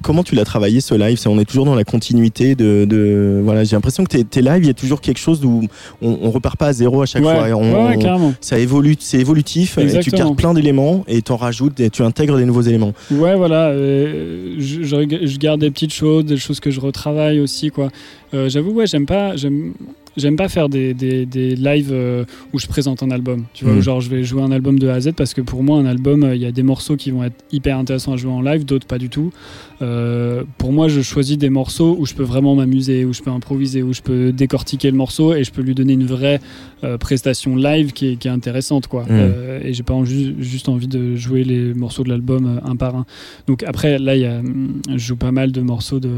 comment tu l'as travaillé ce live? On est toujours dans la continuité de... de voilà, J'ai l'impression que tes, tes lives, il y a toujours quelque chose où on, on repart pas à zéro à chaque fois. On, ça évolue, c'est évolutif, et tu gardes plein d'éléments et t'en rajoutes et tu intègres des nouveaux éléments. Ouais, voilà. Euh, je, je, garde des petites choses, des choses que je retravaille aussi, quoi. Euh, j'avoue, ouais, j'aime pas, j'aime, j'aime pas faire des, des, des lives euh, où je présente un album. Tu vois, mm. genre je vais jouer un album de A à Z parce que pour moi, un album, il y a des morceaux qui vont être hyper intéressants à jouer en live, d'autres pas du tout. Euh, pour moi, je choisis des morceaux où je peux vraiment m'amuser, où je peux improviser, où je peux décortiquer le morceau et je peux lui donner une vraie euh, prestation live qui est, qui est intéressante, quoi. Mm. Euh, et j'ai pas juste envie de jouer les morceaux de l'album un par un. Donc après, là, y a, je joue pas mal de morceaux de,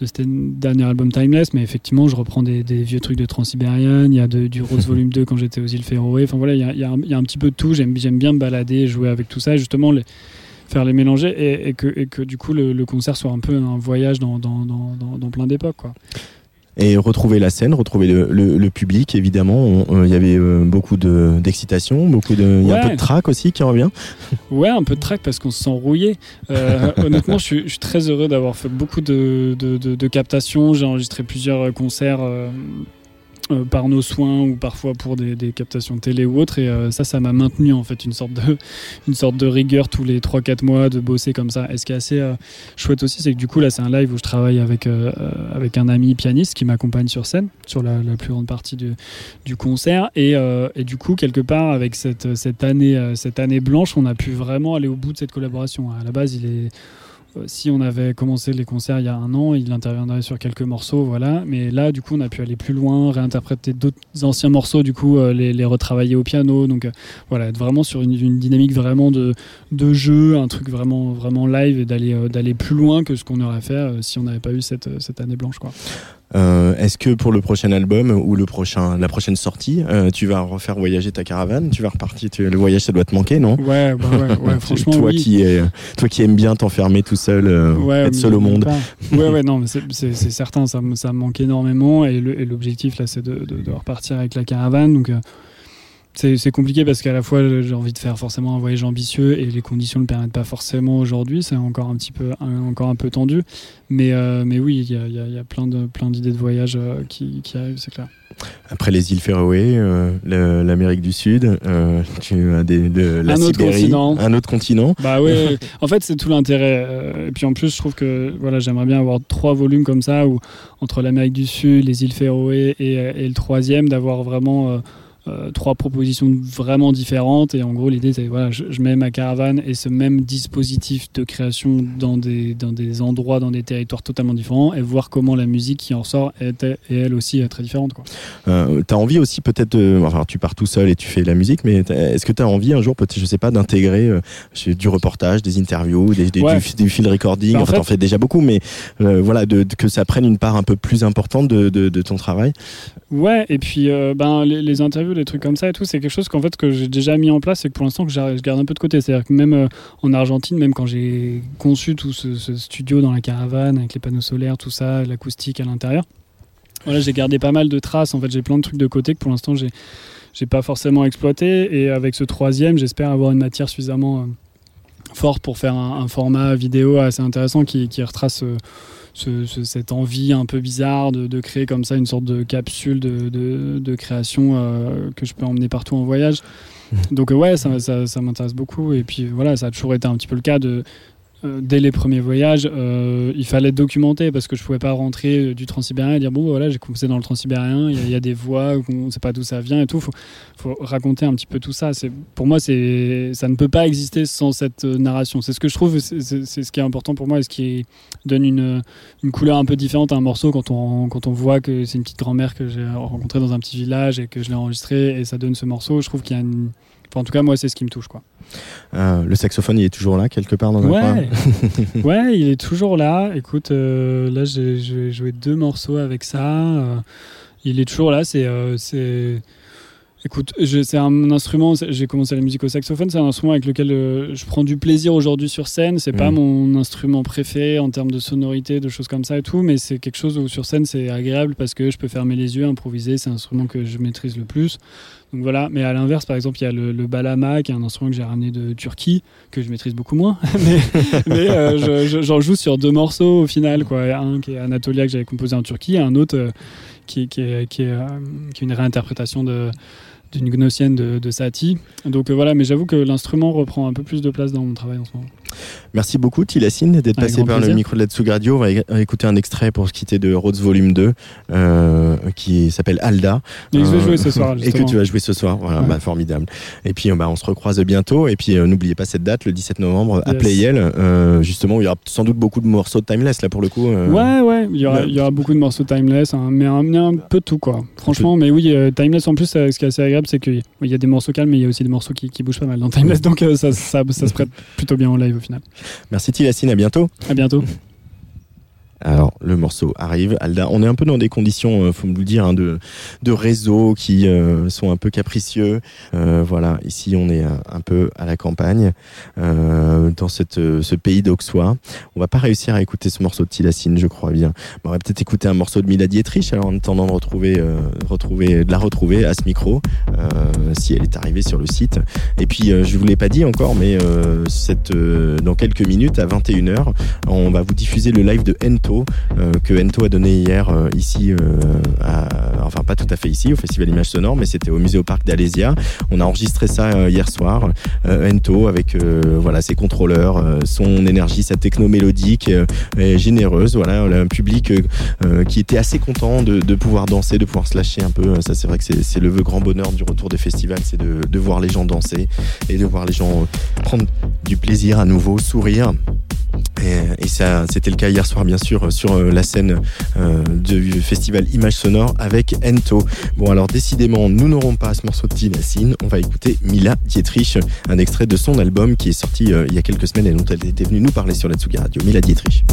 de ce dernier album Timeless, mais effectivement, je reprends des, des vieux trucs de Transsibérienne. Il y a du Rose Volume 2 quand j'étais aux îles Féroé. Enfin voilà, il y a, y, a y a, un petit peu de tout. J'aime bien me balader, jouer avec tout ça. Et justement, les faire les mélanger et, et, que, et que du coup le, concert soit un peu un voyage dans, dans, dans, dans plein d'époques. Quoi. et retrouver la scène, retrouver le, public. Évidemment, il y avait beaucoup d'excitation, beaucoup de, il y a un peu de trac aussi qui revient. Ouais, un peu de trac parce qu'on se sent rouillé. honnêtement, je suis, très heureux d'avoir fait beaucoup de, de captations. J'ai enregistré plusieurs concerts euh, par nos soins ou parfois pour des, captations télé ou autres. Et euh, ça, ça m'a maintenu en fait une sorte de, une sorte de rigueur tous les 3-4 mois de bosser comme ça. Et ce qui est assez euh, chouette aussi, c'est que du coup, là, c'est un live où je travaille avec, avec un ami pianiste qui m'accompagne sur scène, sur la, plus grande partie du, du concert. Et, et, du coup, quelque part, avec cette, cette, année, cette année blanche, on a pu vraiment aller au bout de cette collaboration. À la base, il est si on avait commencé les concerts il y a un an, il interviendrait sur quelques morceaux, voilà. Mais là, du coup, on a pu aller plus loin, réinterpréter d'autres anciens morceaux, du coup, euh, les, retravailler au piano. Donc, euh, voilà, être vraiment sur une, dynamique vraiment de, de, jeu, un truc vraiment, vraiment live et d'aller d'aller plus loin que ce qu'on aurait fait si on n'avait pas eu cette, cette année blanche, quoi. Euh, est-ce que pour le prochain album ou le prochain, la prochaine sortie, euh, tu vas refaire voyager ta caravane? Tu vas repartir Le voyage, ça doit te manquer, non? Ouais, bah ouais, franchement. toi, qui est, toi qui aimes bien t'enfermer tout seul, euh, être seul au monde. Ouais, ouais, non, c'est certain, ça, ça me manque énormément. Et l'objectif, là, c'est de, de, de, repartir avec la caravane. Donc c'est compliqué parce qu'à la fois j'ai envie de faire forcément un voyage ambitieux et les conditions ne le permettent pas forcément aujourd'hui. C'est encore un petit peu encore un peu tendu, mais euh, mais oui, il y a, y a, plein de plein d'idées de voyage euh, qui, qui, arrivent, c'est clair. Après les îles Féroé, euh, l'Amérique du Sud, tu as des, de la un autre continent. un autre continent. Bah oui, en fait c'est tout l'intérêt. et puis en plus je trouve que voilà j'aimerais bien avoir trois volumes comme ça où entre l'Amérique du Sud, les îles Féroé et, et le troisième d'avoir vraiment euh, trois propositions vraiment différentes. Et en gros, l'idée, c'est voilà, je, mets ma caravane et ce même dispositif de création dans des, dans des endroits, dans des territoires totalement différents et voir comment la musique qui en sort est, elle aussi très différente. Euh, tu as envie aussi peut-être, enfin, tu pars tout seul et tu fais de la musique, mais est-ce que tu as envie un jour, peut-être, je sais pas, d'intégrer euh, du reportage, des interviews, des, du, du, field recording? Bah, en fait, en fais déjà beaucoup, mais voilà, de, que ça prenne une part un peu plus importante de, de, ton travail? Ouais, et puis ben, les, les interviews, des trucs comme ça et tout, c'est quelque chose qu'en fait que j'ai déjà mis en place et que pour l'instant que je garde un peu de côté. C'est-à-dire que même euh, en Argentine, même quand j'ai conçu tout ce, studio dans la caravane avec les panneaux solaires, tout ça, l'acoustique à l'intérieur, voilà, j'ai gardé pas mal de traces. En fait, j'ai plein de trucs de côté que pour l'instant j'ai j'ai pas forcément exploité. Et avec ce troisième, j'espère avoir une matière suffisamment euh, forte pour faire un, format vidéo assez intéressant qui, qui retrace. Euh, cette envie un peu bizarre de, créer comme ça une sorte de capsule de, création euh, que je peux emmener partout en voyage. Mmh. Donc ouais, ça, ça m'intéresse beaucoup. Et puis voilà, ça a toujours été un petit peu le cas de, euh, dès les premiers voyages, euh, il fallait documenter parce que je pouvais pas rentrer euh, du transsibérien et dire bon voilà j'ai commencé dans le transsibérien, il y, a des voix, on ne sait pas d'où ça vient et tout. Faut, faut raconter un petit peu tout ça. C'est pour moi ça ne peut pas exister sans cette narration. C'est ce que je trouve, c'est ce qui est important pour moi et ce qui donne une, une couleur un peu différente à un morceau quand on quand on voit que c'est une petite grand-mère que j'ai rencontrée dans un petit village et que je l'ai enregistré et ça donne ce morceau. Je trouve qu'il y a une en tout cas, moi, c'est ce qui me touche. Quoi. Euh, le saxophone, il est toujours là, quelque part dans ouais. coin Ouais, il est toujours là. Écoute, euh, là, j'ai joué deux morceaux avec ça. Euh, il est toujours là. C'est. Écoute, c'est un instrument, j'ai commencé la musique au saxophone, c'est un instrument avec lequel je prends du plaisir aujourd'hui sur scène. C'est pas mm. mon instrument préféré en termes de sonorité, de choses comme ça et tout, mais c'est quelque chose où sur scène c'est agréable parce que je peux fermer les yeux, improviser, c'est un instrument que je maîtrise le plus. Donc voilà, mais à l'inverse, par exemple, il y a le, balama, qui est un instrument que j'ai ramené de Turquie, que je maîtrise beaucoup moins, mais, euh, j'en joue sur deux morceaux au final, quoi. Un qui est Anatolia que j'avais composé en Turquie, et un autre euh, qui, qui, est, qui, est, euh, qui est une réinterprétation de d'une gnossienne de, de Satie. Donc voilà, mais j'avoue que l'instrument reprend un peu plus de place dans mon travail en ce moment. Merci beaucoup Tilassine d'être passé par le micro de la Tsugi Radio. On va écouter un extrait pour se quitter de Rhodes Volume 2 euh, qui s'appelle Alda. Et, je vais jouer ce soir, et que tu vas jouer ce soir. Voilà, bah, formidable. Et puis bah, on se recroise bientôt. Et puis euh, n'oubliez pas cette date, le 17 novembre à Playel. Euh, justement, où il y aura sans doute beaucoup de morceaux de Timeless là pour le coup. Ouais, ouais, il y, aura, il y aura beaucoup de morceaux de Timeless, hein, mais un, un, peu de tout quoi. Franchement, mais oui, Timeless en plus, ce qui est assez agréable, c'est qu'il y a des morceaux calmes, mais il y a aussi des morceaux qui, qui bougent pas mal dans Timeless. Donc ça, ça, ça, se prête plutôt bien en live au final. Merci Tilassine, à bientôt. À bientôt. Alors le morceau arrive. Alda, on est un peu dans des conditions, euh, faut me le dire, hein, de, de réseau qui euh, sont un peu capricieux. Euh, voilà, ici on est un, peu à la campagne, dans cette, ce pays d'Auxois. On va pas réussir à écouter ce morceau de Tilacine, je crois bien. on va peut-être écouter un morceau de Mila Dietrich, alors en attendant de retrouver, retrouver, de la retrouver à ce micro, si elle est arrivée sur le site. Et puis je vous l'ai pas dit encore, mais cette, dans quelques minutes, à 21h, on va vous diffuser le live de Euh, que Ento a donné hier euh, ici, euh, enfin pas tout à fait ici, au Festival Image Sonore, mais c'était au musée au parc d'Alésia. On a enregistré ça hier soir. Ento avec voilà ses contrôleurs, son énergie, sa techno mélodique et généreuse. Voilà, un public qui était assez content de, pouvoir danser, de pouvoir se lâcher un peu. Ça, c'est vrai que c'est le grand bonheur du retour des festivals, c'est de, de, voir les gens danser et de voir les gens prendre du plaisir à nouveau, sourire. Et, et ça, c'était le cas hier soir, bien sûr, sur euh, la scène euh, du festival Image Sonore avec Ento. Bon, alors décidément, nous n'aurons pas ce morceau de Tinasine. On va écouter Mila Dietrich, un extrait de son album qui est sorti euh, il y a quelques semaines et dont elle était venue nous parler sur la Tsugi Radio. Mila Dietrich.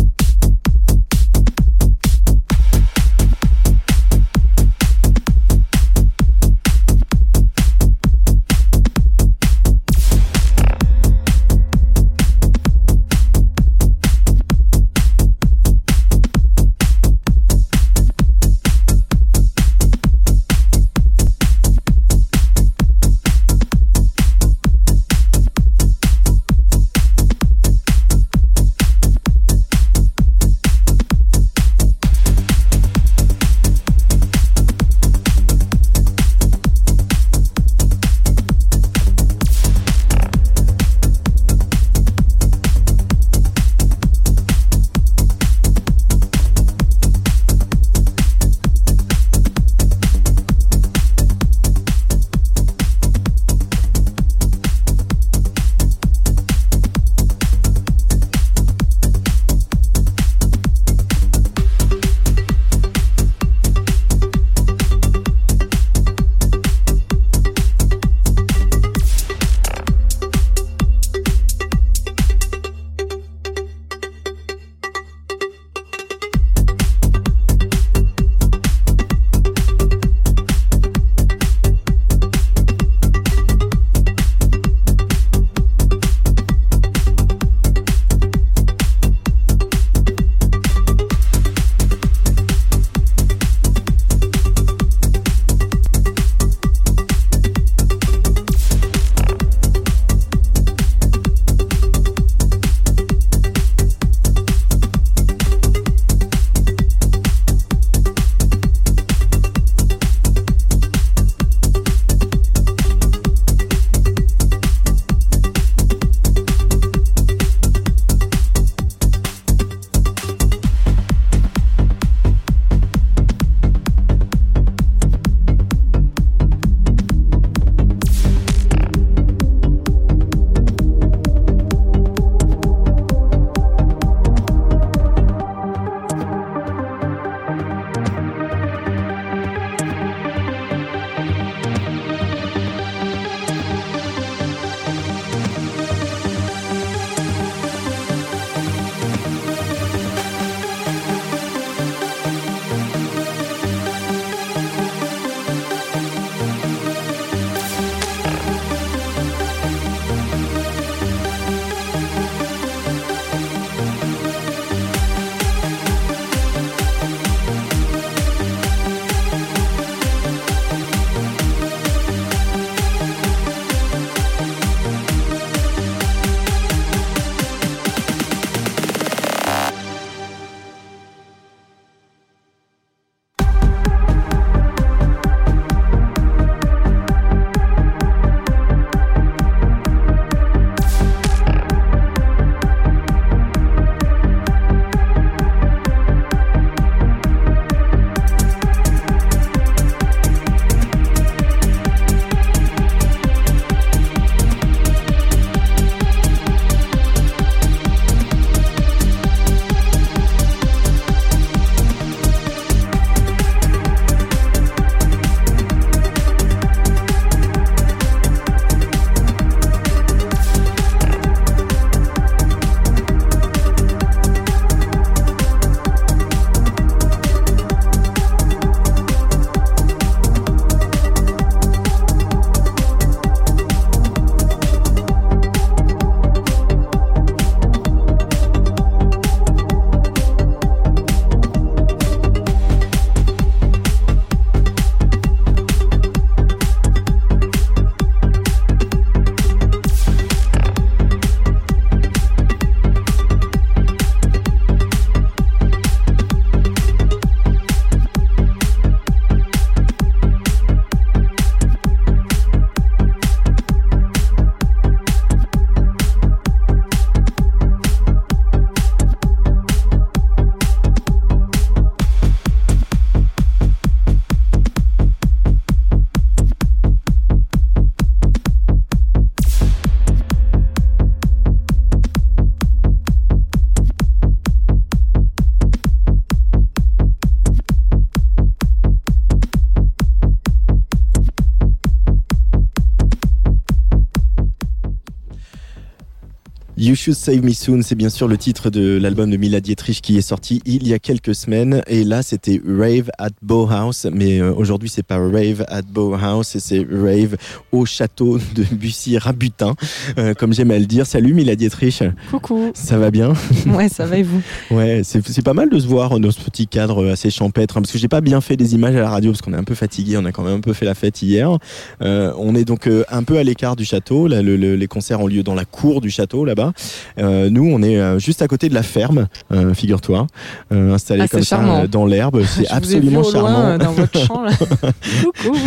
You Should Save Me Soon, c'est bien sûr le titre de l'album de Mila Dietrich qui est sorti il y a quelques semaines. Et là, c'était Rave at Bauhaus. Mais euh, aujourd'hui, c'est pas Rave at Bauhaus, c'est Rave au château de Bussy-Rabutin, euh, comme j'aime à le dire. Salut Mila Dietrich. Coucou. Ça va bien? Ouais, ça va et vous? Ouais, c'est pas mal de se voir dans ce petit cadre assez champêtre. Hein, parce que j'ai pas bien fait des images à la radio parce qu'on est un peu fatigué. On a quand même un peu fait la fête hier. Euh, on est donc un peu à l'écart du château. Là, les concerts ont lieu dans la cour du château là-bas. Euh, nous, on est euh, juste à côté de la ferme, euh, figure-toi, installé ah, comme ça dans l'herbe. C'est absolument charmant. dans votre champ, là. Coucou.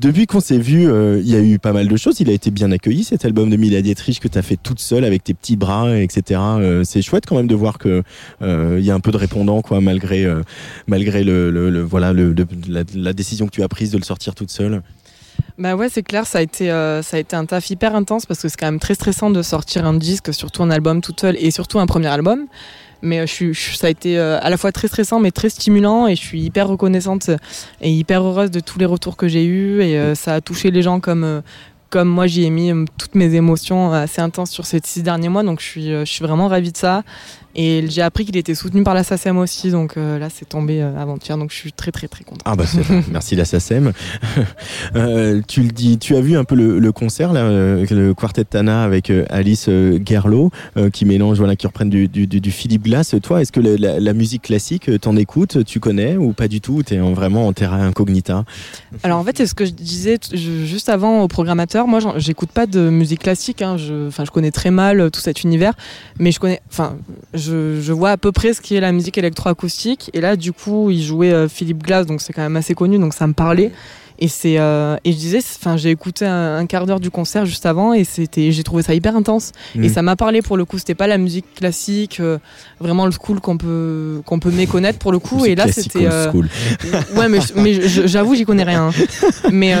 depuis qu'on s'est vu, il y a eu pas mal de choses. Il a été bien accueilli cet album de Mila Dietrich que tu as fait toute seule avec tes petits bras, etc. c'est chouette quand même de voir que il y a un peu de répondants, quoi, malgré malgré le, voilà le, la, la, décision que tu as prise de le sortir toute seule. Bah ouais, c'est clair, ça a, été, euh, ça a été un taf hyper intense parce que c'est quand même très stressant de sortir un disque, surtout un album toute seule et surtout un premier album. Mais euh, je, ça a été euh, à la fois très stressant mais très stimulant et je suis hyper reconnaissante et hyper heureuse de tous les retours que j'ai eus et ça a touché les gens comme, comme moi j'y ai mis toutes mes émotions assez intenses sur ces six derniers mois donc je suis, je suis vraiment ravie de ça et j'ai appris qu'il était soutenu par la SACEM aussi, donc euh, là c'est tombé euh, avant-hier, donc je suis très très très content. Ah bah merci la SACEM. euh, tu le dis, tu as vu un peu le, concert là, euh, le quartet Tana avec Alice Gerlo qui mélange, voilà, qui reprennent du, du, du, Philippe Glass. Toi, est-ce que la, musique classique, t'en écoutes, tu connais ou pas du tout T'es vraiment en terrain incognita? Alors en fait, c'est ce que je disais juste avant au programmateur. Moi, j'écoute pas de musique classique. Hein, je, je connais très mal tout cet univers, mais je connais, enfin, je, vois à peu près ce qui est la musique électroacoustique. Et là, du coup, il jouait euh, Philippe Glass, donc c'est quand même assez connu, donc ça me parlait. Et c'est euh, et je disais, enfin, j'ai écouté un, quart d'heure du concert juste avant et c'était, j'ai trouvé ça hyper intense. Et mm. ça m'a parlé pour le coup. C'était pas la musique classique, euh, vraiment le school qu'on peut qu'on peut méconnaître pour le coup. Et là, c'était. ouais, mais, mais j'avoue, j'y connais rien. Mais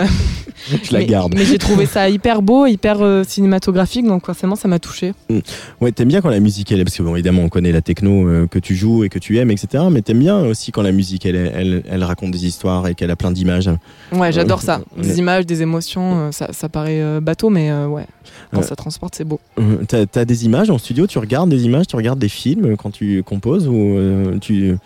je la garde. Mais j'ai trouvé ça hyper beau, hyper euh, cinématographique, donc forcément ça m'a touché. Mm. Ouais, t'aimes bien quand la musique elle est, parce que bon, évidemment on connaît la techno euh, que tu joues et que tu aimes, etc. Mais t'aimes bien aussi quand la musique elle, elle, elle raconte des histoires et qu'elle a plein d'images. Ouais, j'adore ça. Des images, des émotions, euh, ça, ça, paraît bateau, mais ouais, quand ça transporte, c'est beau. T'as as des images en studio, tu regardes des images, tu regardes des films quand tu composes ou tu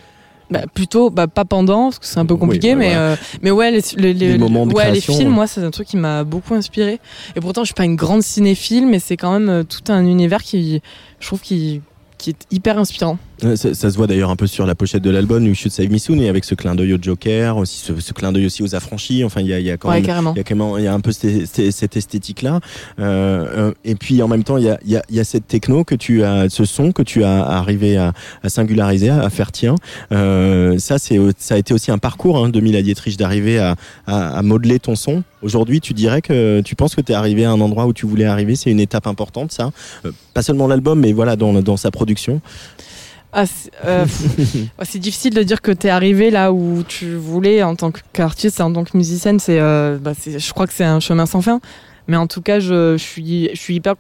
bah, plutôt bah, pas pendant parce que c'est un peu compliqué mais euh, mais ouais les, les, les, ouais, les films moi c'est un truc qui m'a beaucoup inspiré et pourtant je suis pas une grande cinéphile mais c'est quand même euh, tout un univers qui je trouve qui qui est hyper inspirant. Ça, se voit d'ailleurs un peu sur la pochette de l'album You Should Save Me Soon et avec ce clin d'œil au Joker, aussi ce, clin d'œil aussi aux affranchis. Enfin, il y a, y a, quand même, il y a quand même, il y a un peu cette, cette esthétique là. Euh, euh, et puis en même temps, il y a, y, a, y a, cette techno que tu as, ce son que tu as arrivé à, à singulariser, à, faire tien. Euh, ça, c'est, ça a été aussi un parcours hein, de Mila Dietrich d'arriver à, à, à modeler ton son. Aujourd'hui, tu dirais que tu penses que tu es arrivé à un endroit où tu voulais arriver? C'est une étape importante, ça. Euh, pas seulement l'album, mais voilà, dans, dans sa production. Ah, euh, c'est difficile de dire que tu es arrivé là où tu voulais en tant qu'artiste en tant que musicienne. Euh, bah, c'est, je crois que c'est un chemin sans fin. Mais en tout cas, je, je suis, je suis hyper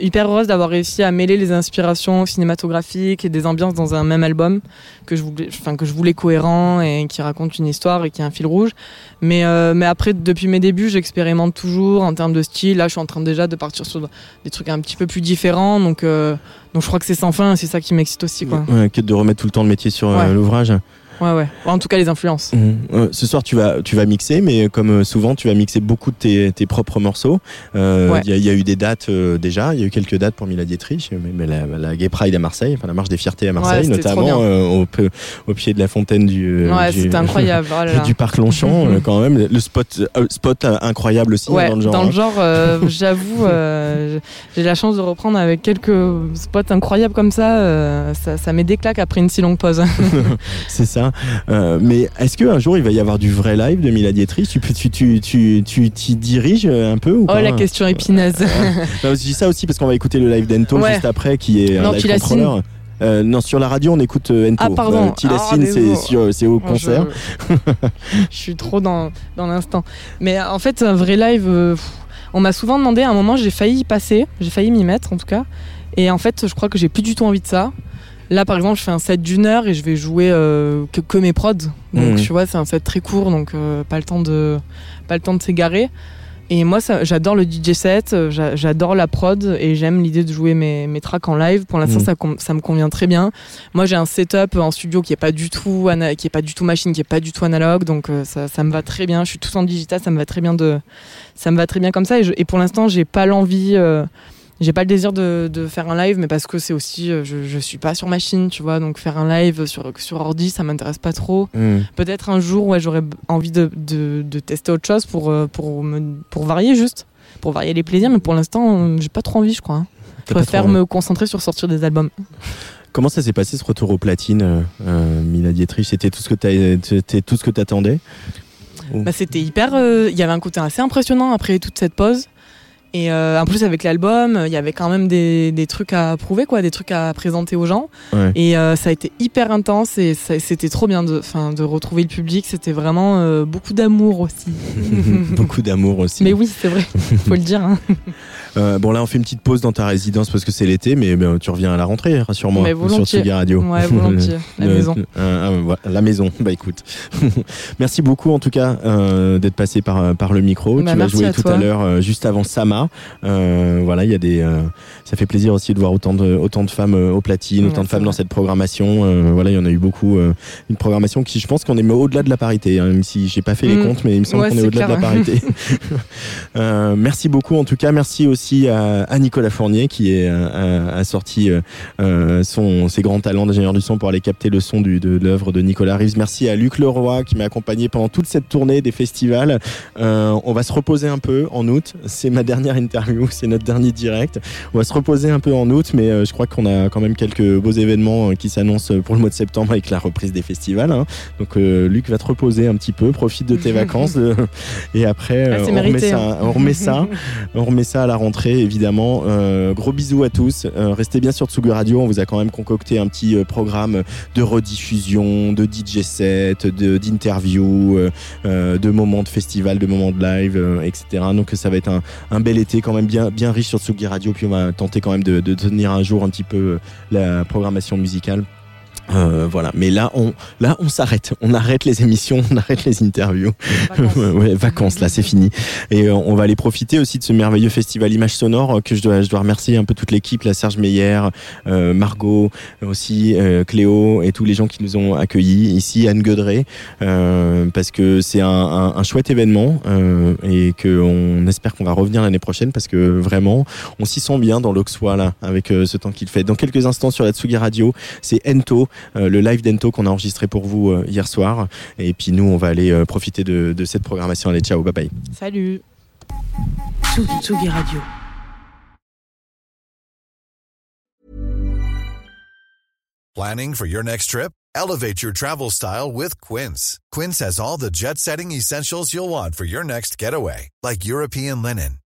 hyper heureuse d'avoir réussi à mêler les inspirations cinématographiques et des ambiances dans un même album que je voulais, enfin, que je voulais cohérent et qui raconte une histoire et qui a un fil rouge. Mais, euh, mais après, depuis mes débuts, j'expérimente toujours en termes de style. Là, je suis en train déjà de partir sur des trucs un petit peu plus différents. Donc, euh, donc je crois que c'est sans fin. C'est ça qui m'excite aussi. Quoi. Ouais, de remettre tout le temps le métier sur euh, l'ouvrage. Ouais, ouais. En tout cas, les influences. Mhm. ce soir, tu vas, tu vas mixer, mais comme euh, souvent, tu vas mixer beaucoup de tes, tes propres morceaux. Euh, il y, a eu des dates euh, déjà, il y a eu quelques dates pour Mila Dietrich, mais, la, la, Gay Pride à Marseille, enfin la marche des fiertés à Marseille, notamment au, au, pied de la fontaine du, du, incroyable. Oh du parc Longchamp, quand même. Le spot, spot incroyable aussi dans le genre. Dans le hein. genre, j'avoue, j'ai la chance de reprendre avec quelques spots incroyables comme ça. ça, ça met des claques après une si longue pause. C'est ça. Euh, mais est-ce qu'un jour il va y avoir du vrai live de Mila Dietrich? Tu tu tu tu tu t'y diriges un peu ou Oh la question épineuse. je dis ça aussi parce qu'on va écouter le live d'Ento juste après qui est un live contrôleur. Euh, non, sur la radio, on écoute euh, Ento. Ah, pardon. Euh, ah, c'est au concert. Je... suis trop dans, dans l'instant. Mais en fait, un vrai live, on m'a souvent demandé à un moment, j'ai failli y passer, j'ai failli m'y mettre en tout cas. Et en fait, je crois que j'ai plus du tout envie de ça. Là, par exemple, je fais un set d'une heure et je vais jouer euh, que, mes prods. Donc, mmh. tu vois, c'est un set très court, donc euh, pas le temps de, pas le temps de s'égarer. Et moi, j'adore le DJ set, j'adore la prod et j'aime l'idée de jouer mes, mes tracks en live. Pour l'instant, mm. ça, ça me convient très bien. Moi, j'ai un setup en studio qui est pas du tout, qui est pas du tout machine, qui est pas du tout analogue, donc ça, ça, me va très bien. Je suis tout en digital, ça me va très bien de, ça me va très bien comme ça. Et, et pour l'instant, j'ai pas l'envie j'ai pas le désir de, de, faire un live, mais parce que c'est aussi, euh, je, je suis pas sur machine, tu vois, donc faire un live sur, sur ordi, ça m'intéresse pas trop. Hmm. Peut-être un jour, ouais, j'aurais envie de, de, de, tester autre chose pour, euh, pour, me, pour varier juste, pour varier les plaisirs, mais pour l'instant, euh, j'ai pas trop envie, je crois. Hein. Je préfère me concentrer sur sortir des albums. Comment ça s'est passé ce retour aux platines, euh, Mina Dietrich? C'était tout ce que que t'attendais? Bah, C'était hyper. Il y avait un côté assez impressionnant après toute cette pause. Et euh, en plus avec l'album, il y avait quand même des, des, trucs à prouver, quoi, des trucs à présenter aux gens. Et euh, ça a été hyper intense et c'était trop bien de, de retrouver le public. C'était vraiment euh, beaucoup d'amour aussi. beaucoup d'amour aussi. Mais oui, c'est vrai, faut le dire. Hein. Euh, bon, là, on fait une petite pause dans ta résidence parce que c'est l'été, mais ben, tu reviens à la rentrée, rassure-moi, sur Tsugi Radio. Ouais, volontiers. La maison. la maison, bah écoute. Merci beaucoup en tout cas euh, d'être passé par, euh, par le micro. Bah, tu vas jouer tout à l'heure, juste avant Sama. voilà, il y a des. ça fait plaisir aussi de voir autant de, autant de femmes aux platines, autant de femmes dans cette programmation. voilà, il y en a eu beaucoup. une programmation qui, je pense qu'on est au-delà de la parité, hein, même si j'ai pas fait les mm. comptes, mais il me semble qu'on est au-delà de la parité. merci beaucoup en tout cas. Merci aussi à, Nicolas Fournier qui est, euh, a, sorti euh, euh, son, ses grands talents d'ingénieur du son pour aller capter le son du, de l'œuvre de Nicolas Rives. Merci à Luc Leroy qui m'a accompagné pendant toute cette tournée des festivals. on va se reposer un peu en août. C'est ma dernière interview, c'est notre dernier direct. On va se reposer un peu en août, mais je crois qu'on a quand même quelques beaux événements qui s'annoncent pour le mois de septembre avec la reprise des festivals. Hein. Donc Luc va te reposer un petit peu, profite de tes vacances et après on, remet ça, hein. on remet ça, on remet ça à la rentrée évidemment. Euh, gros bisous à tous. Euh, restez bien sur Tsugu Radio. On vous a quand même concocté un petit euh, programme de rediffusion, de DJ set, d'interview, de moments de festival, de moments de live, etc. Donc ça va être un, un, bel été quand même bien, bien riche sur Tsugi Radio. Puis on va tenter quand même de, de tenir un jour un petit peu la programmation musicale. Euh, voilà, mais là on là on s'arrête, on arrête les émissions, on arrête les interviews. Vacances, ouais, vacances là c'est fini. Et euh, on va aller profiter aussi de ce merveilleux festival Image Sonore euh, que je dois je dois remercier un peu toute l'équipe, la Serge Meyer, euh, Margot aussi, Cléo et tous les gens qui nous ont accueillis ici Anne Guedré parce que c'est un, un, un, chouette événement et que on espère qu'on va revenir l'année prochaine parce que vraiment on s'y sent bien dans l'Auxois là avec ce temps qu'il fait. Dans quelques instants sur la Tsugi Radio, c'est Ento euh, le live d'Ento qu'on a enregistré pour vous euh, hier soir. Et puis nous, on va aller euh, profiter de, de cette programmation. Allez, ciao, bye bye. Salut. Tsugi, Radio. Planning for your next trip? Elevate your travel style with Quince. Quince has all the jet setting essentials you'll want for your next getaway, like European linen,